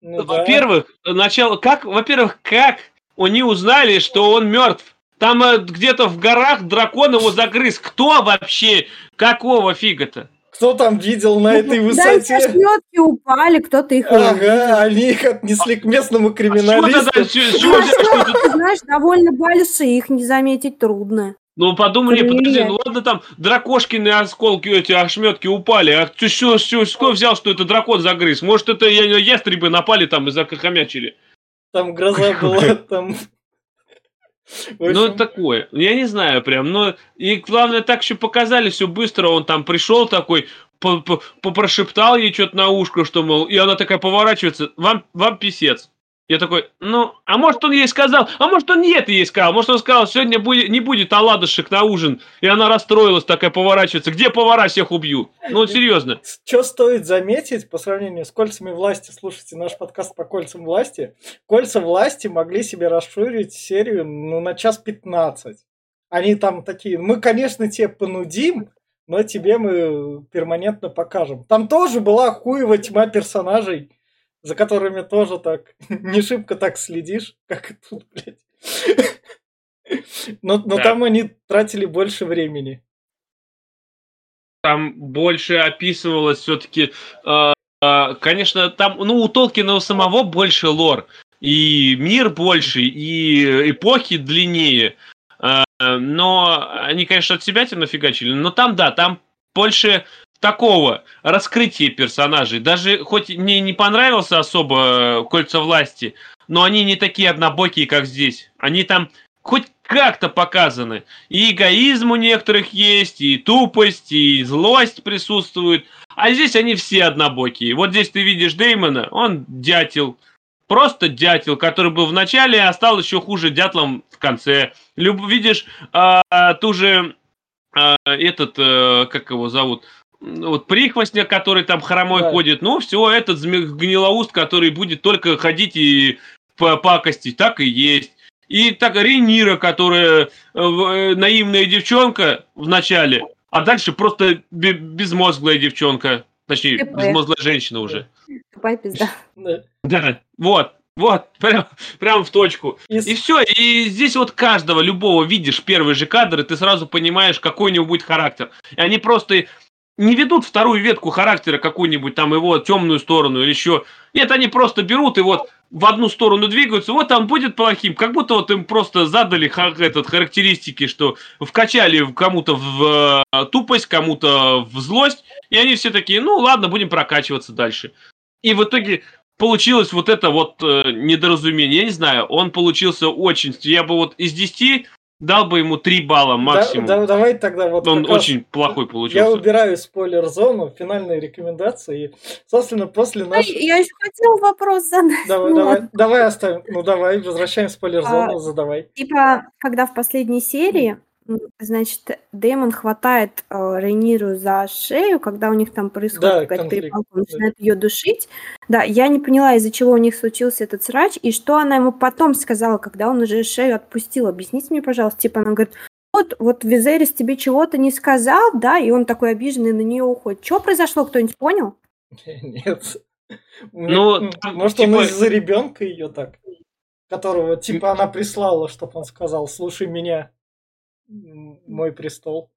Ну да. Во-первых, начало, как, во-первых, как они узнали, что он мертв? Там э, где-то в горах дракон его загрыз. Кто вообще? Какого фига-то? Кто там видел на этой Ну, Да, и высоте? ошметки упали, кто-то их... Ага, они их отнесли к местному А криминалисту. что Ты знаешь, довольно большие, их не заметить трудно. Ну, подумали, Привет. подожди, ну ладно, там дракошкины осколки, эти ошметки упали, а ты что, что, что взял, что это дракон загрыз? Может, это ястребы напали там и закахомячили? Там гроза была, там... Ну, общем, такое. Я не знаю прям. Но и главное, так еще показали все быстро. Он там пришел такой, по- по- попрошептал ей что-то на ушко, что, мол, и она такая поворачивается, вам, вам писец. Я такой, ну, а может он ей сказал, а может он не это ей сказал, может он сказал, сегодня будет, не будет оладушек на ужин, и она расстроилась, такая поворачивается, где повара, всех убью. Ну, серьезно. Что стоит заметить по сравнению с кольцами власти, слушайте наш подкаст по кольцам власти, кольца власти могли себе расширить серию ну, на час 15. Они там такие, мы, конечно, тебе понудим, но тебе мы перманентно покажем. Там тоже была хуева тьма персонажей, за которыми тоже так не шибко так следишь, как и тут, блядь. Но, но Да. там они тратили больше времени. там больше описывалось все-таки, конечно, там, ну, у Толкина у самого больше лор, и мир больше, и эпохи длиннее, А, но они, конечно, от себя тебя нафигачили, но там, да, там больше такого раскрытия персонажей. Даже хоть мне не понравился особо Кольца власти, но они не такие однобокие, как здесь. Они там хоть как-то показаны. И эгоизм у некоторых есть, и тупость, и злость присутствует. А здесь они все однобокие. Вот здесь ты видишь Деймона, он дятел. просто дятел, который был в начале, а стал еще хуже дятлом в конце. Люб, видишь а, ту же а, этот, а, как его зовут, вот прихвостня, который там хромой да. ходит, ну все, этот гнилоуст, который будет только ходить и по пакости, так и есть. И так Ренира, которая э, э, наивная девчонка в начале, а дальше просто безмозглая девчонка. Точнее, ТП. безмозглая женщина уже. Тупая пизда. Да, вот. Вот, прям, прям в точку. И... и все, и здесь вот каждого, любого видишь первый же кадр, и ты сразу понимаешь, какой у него будет характер. И они просто не ведут вторую ветку характера какую-нибудь, там его темную сторону или еще. Нет, они просто берут и вот в одну сторону двигаются, вот он будет плохим. Как будто вот им просто задали этот, характеристики, что вкачали кому-то в э, тупость, кому-то в злость, и они все такие, ну ладно, будем прокачиваться дальше. И в итоге получилось вот это вот э, недоразумение. Я не знаю, он получился очень... Я бы вот из 10 Дал бы ему 3 балла максимум. Да, да, давай тогда вот... Он очень плохой получился. Я убираю спойлер-зону, финальные рекомендации. И, собственно, после нашей... Я еще хотел вопрос задать. Давай, ну, давай, давай оставим. Ну давай, возвращаем спойлер-зону, а, задавай. Типа, когда в последней серии Значит, Дэймон хватает э, Рейниру за шею, когда у них там происходит да, какая-то перепалка, он начинает ее душить. Да, я не поняла, из-за чего у них случился этот срач, и что она ему потом сказала, когда он уже шею отпустил. Объясните мне, пожалуйста. Типа она говорит, вот, вот Визерис тебе чего-то не сказал, да, и он такой обиженный на нее уходит. Что произошло, кто-нибудь понял? Нет. Ну, может, типа... он из-за ребенка ее так, которого, типа, она прислала, чтобы он сказал, слушай меня мой престол.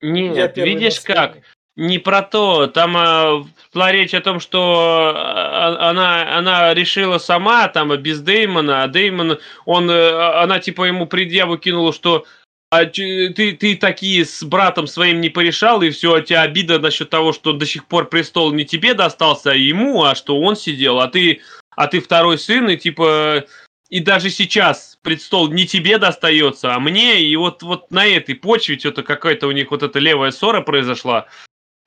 Нет, видишь как? Не про то. Там э, шла речь о том, что а, она, она решила сама, там, без Деймона, а Деймон, он, э, она типа ему предъяву кинула, что а ты, ты такие с братом своим не порешал, и все, у тебя обида насчет того, что до сих пор престол не тебе достался, а ему, а что он сидел, а ты, а ты второй сын, и типа и даже сейчас предстол не тебе достается, а мне, и вот, вот на этой почве что-то какая-то у них вот эта левая ссора произошла.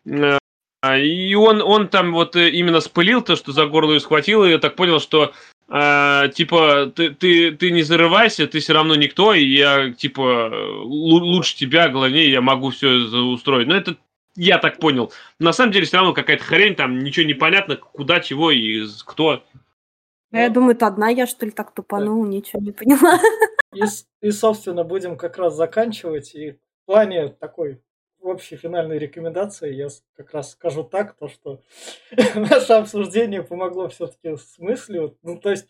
Э, и он, он там вот э, именно спылил то, что за горло схватил, и я так понял, что э, типа ты, ты, ты не зарывайся, ты все равно никто, и я типа лучше тебя, главнее, я могу все устроить. Но это я так понял. На самом деле все равно какая-то хрень, там ничего не понятно, куда, чего и кто. А я думаю, это одна я, что ли, так тупанула, ничего не поняла. И, и, собственно, будем как раз заканчивать. И в плане такой общей финальной рекомендации я как раз скажу так, то что наше обсуждение помогло все-таки с мыслью. Ну, то есть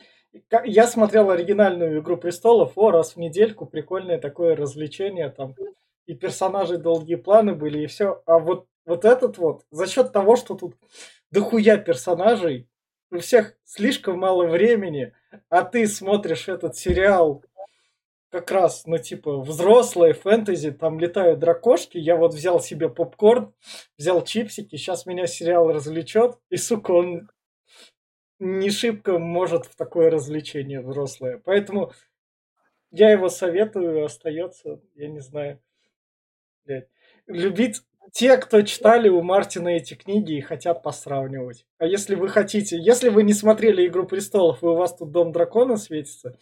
я смотрел оригинальную «Игру престолов», о, раз в недельку, прикольное такое развлечение, там и персонажи долгие планы были, и все. А вот, вот этот вот, за счет того, что тут дохуя персонажей, у всех слишком мало времени, а ты смотришь этот сериал как раз, ну, типа, взрослые фэнтези, там летают дракошки, я вот взял себе попкорн, взял чипсики, сейчас меня сериал развлечет, и, сука, он не шибко может в такое развлечение взрослое. Поэтому я его советую, остается, я не знаю, блядь. Любить те, кто читали у Мартина эти книги и хотят посравнивать. А если вы хотите, если вы не смотрели Игру престолов, и у вас тут Дом дракона светится,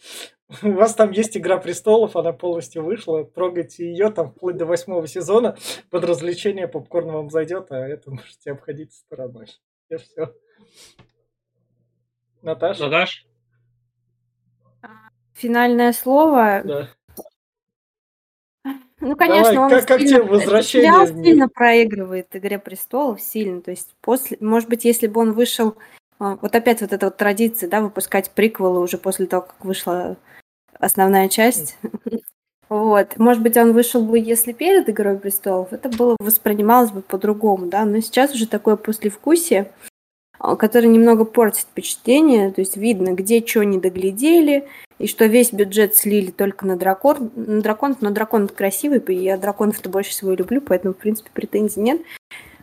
у вас там есть Игра престолов, она полностью вышла, трогайте ее там вплоть до восьмого сезона, под развлечение попкорн вам зайдет, а это можете обходить стороной. И все. Наташа? Наташ? Финальное слово. Да. Ну, конечно, Давай, он как, как сильно, тебе возвращение сильно проигрывает «Игре престолов», сильно. То есть, после, может быть, если бы он вышел... А, вот опять вот эта вот традиция, да, выпускать приквелы уже после того, как вышла основная часть. Вот. Может быть, он вышел бы, если перед «Игрой престолов», это было воспринималось бы по-другому, да, но сейчас уже такое послевкусие, а, которое немного портит впечатление, то есть видно, где что не доглядели, и что весь бюджет слили только на дракон, на драконов, но дракон красивый, и я драконов-то больше всего люблю, поэтому, в принципе, претензий нет.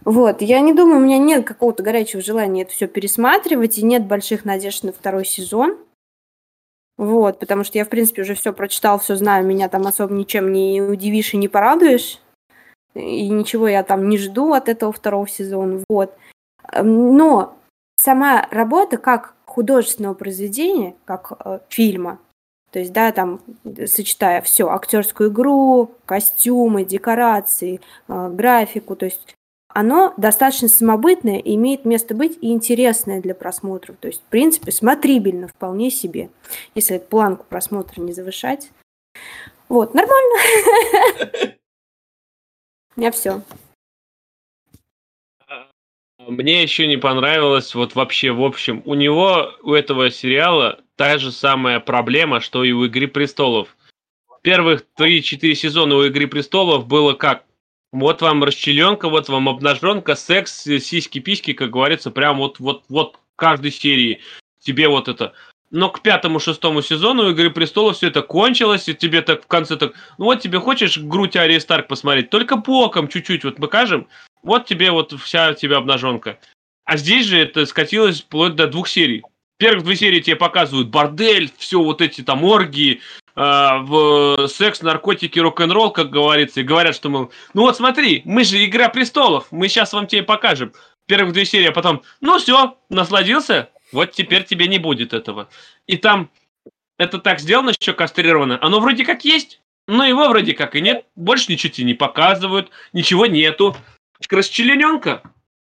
Вот, я не думаю, у меня нет какого-то горячего желания это все пересматривать, и нет больших надежд на второй сезон. Вот, потому что я, в принципе, уже все прочитал, все знаю, меня там особо ничем не удивишь и не порадуешь. И ничего я там не жду от этого второго сезона. Вот. Но сама работа как художественного произведения, как э, фильма, то есть, да, там, сочетая все, актерскую игру, костюмы, декорации, э, графику, то есть оно достаточно самобытное, имеет место быть и интересное для просмотров. То есть, в принципе, смотрибельно вполне себе, если планку просмотра не завышать. Вот, нормально. У меня все. Мне еще не понравилось, вот вообще, в общем, у него, у этого сериала та же самая проблема, что и у «Игры престолов». Первых 3-4 сезона у «Игры престолов» было как? Вот вам расчленка, вот вам обнаженка, секс, сиськи-письки, как говорится, прям вот, вот, вот каждой серии тебе вот это. Но к пятому-шестому сезону «Игры престолов» все это кончилось, и тебе так в конце так, ну вот тебе хочешь грудь Арии Старк посмотреть, только боком чуть-чуть вот покажем, вот тебе вот вся тебя обнаженка. А здесь же это скатилось вплоть до двух серий. Первых две серии тебе показывают бордель, все вот эти там оргии, э, в секс, наркотики, рок-н-ролл, как говорится, и говорят, что мы, ну вот смотри, мы же Игра престолов, мы сейчас вам тебе покажем. Первых две серии, а потом, ну все, насладился, вот теперь тебе не будет этого. И там это так сделано, еще кастрировано. Оно вроде как есть, но его вроде как и нет. Больше ничего тебе не показывают, ничего нету. Расчлененка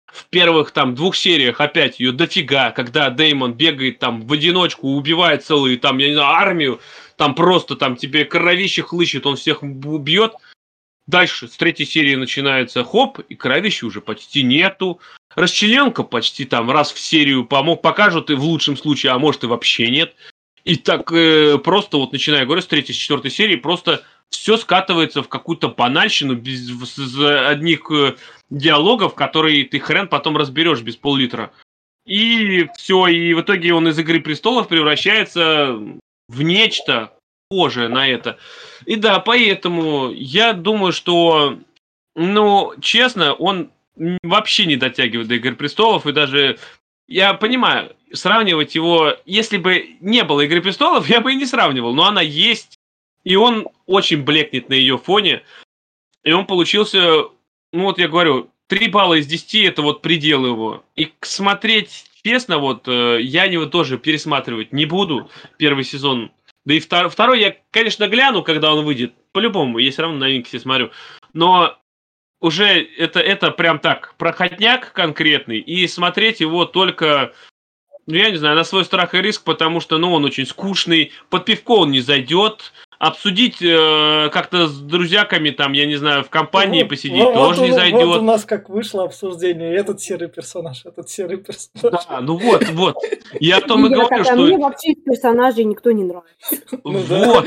в первых там двух сериях опять ее дофига, когда Деймон бегает там в одиночку, убивает целую там, я не знаю, армию, там просто там тебе кровище хлыщет, он всех убьет. Дальше с третьей серии начинается хоп, и кровища уже почти нету. Расчлененка почти там раз в серию помог, покажут и в лучшем случае, а может и вообще нет. И так э, просто вот начиная, говорю, с третьей, с четвертой серии, просто все скатывается в какую-то банальщину без с одних э, диалогов, которые ты хрен потом разберешь без пол-литра. И все, и в итоге он из Игры престолов превращается в нечто похожее на это. И да, поэтому я думаю, что, ну, честно, он вообще не дотягивает до Игры престолов, и даже я понимаю, сравнивать его, если бы не было Игры престолов, я бы и не сравнивал, но она есть, и он очень блекнет на ее фоне. И он получился, ну вот я говорю, 3 балла из 10 это вот предел его. И смотреть честно, вот э, я его тоже пересматривать не буду, первый сезон. Да и втор, второй я, конечно, гляну, когда он выйдет. По-любому, я все равно новинки все смотрю. Но уже это, это прям так, проходняк конкретный. И смотреть его только ну, я не знаю, на свой страх и риск, потому что, ну, он очень скучный, под пивко он не зайдет, обсудить э, как-то с друзьяками, там, я не знаю, в компании вот, посидеть вот, тоже вот, не зайдет. Вот у нас как вышло обсуждение, этот серый персонаж, этот серый персонаж. Да, ну вот, вот. Я о том и говорю, что... Мне вообще из персонажей никто не нравится. Ну вот.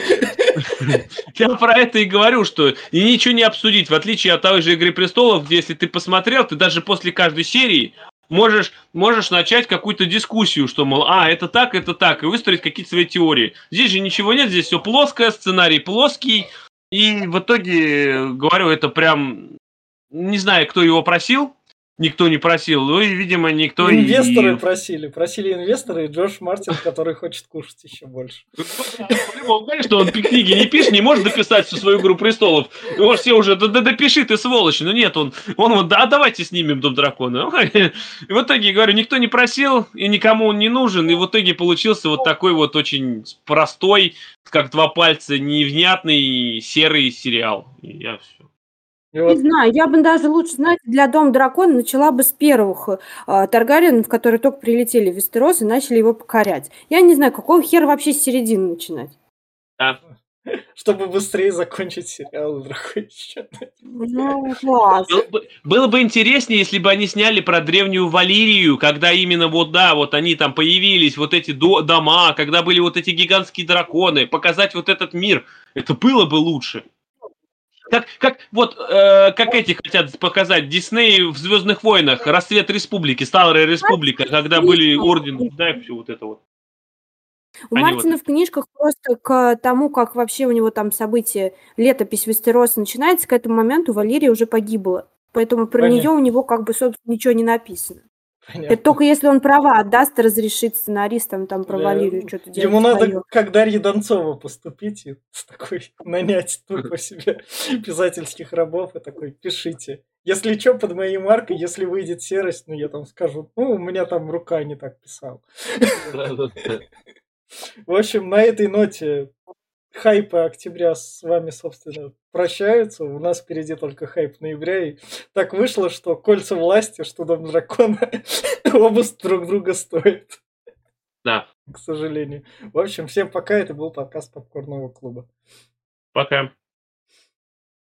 Я про это и говорю, что и ничего не обсудить, в отличие от той же «Игры престолов», где если ты посмотрел, ты даже после каждой серии можешь, можешь начать какую-то дискуссию, что, мол, а, это так, это так, и выстроить какие-то свои теории. Здесь же ничего нет, здесь все плоское, сценарий плоский, и в итоге, говорю, это прям, не знаю, кто его просил, никто не просил. Ну и, видимо, никто... Инвесторы и... просили. Просили инвесторы и Джош Мартин, который хочет кушать еще больше. Ну, конечно, он книги не пишет, не может дописать всю свою «Игру престолов». Его все уже, да, допиши ты, сволочь. Но нет, он, он вот, да, давайте снимем Дом Дракона. И в итоге, говорю, никто не просил, и никому он не нужен. И в итоге получился вот такой вот очень простой, как два пальца, невнятный серый сериал. И я все. Не знаю, я бы даже лучше, знаете, для Дома Дракона начала бы с первых э, Таргариенов, которые только прилетели в Вестерос и начали его покорять. Я не знаю, какого хера вообще с середины начинать. Да. Чтобы быстрее закончить сериал Ну, класс. Было бы, было бы интереснее, если бы они сняли про древнюю Валерию, когда именно вот, да, вот они там появились, вот эти до, дома, когда были вот эти гигантские драконы, показать вот этот мир. Это было бы лучше. Как, как вот, э, как эти хотят показать Дисней в Звездных войнах, Рассвет Республики, Старая Республика, когда были орден, да, все вот это вот. У Они Мартина вот... в книжках просто к тому, как вообще у него там события, летопись Вестероса начинается, к этому моменту Валерия уже погибла. Поэтому про Понятно. нее у него как бы, собственно, ничего не написано. Понятно. Это только если он права отдаст, разрешит сценаристам там про Валерию что-то делать. Ему надо, свое. как Дарья Донцова, поступить и с такой нанять тупо себе писательских рабов и такой, пишите. Если что, под моей маркой, если выйдет серость, ну я там скажу, ну у меня там рука не так писал. В общем, на этой ноте хайпы октября с вами, собственно, прощаются. У нас впереди только хайп ноября. И так вышло, что кольца власти, что дом дракона оба друг друга стоят. Да. К сожалению. В общем, всем пока. Это был подкаст Попкорного клуба. Пока.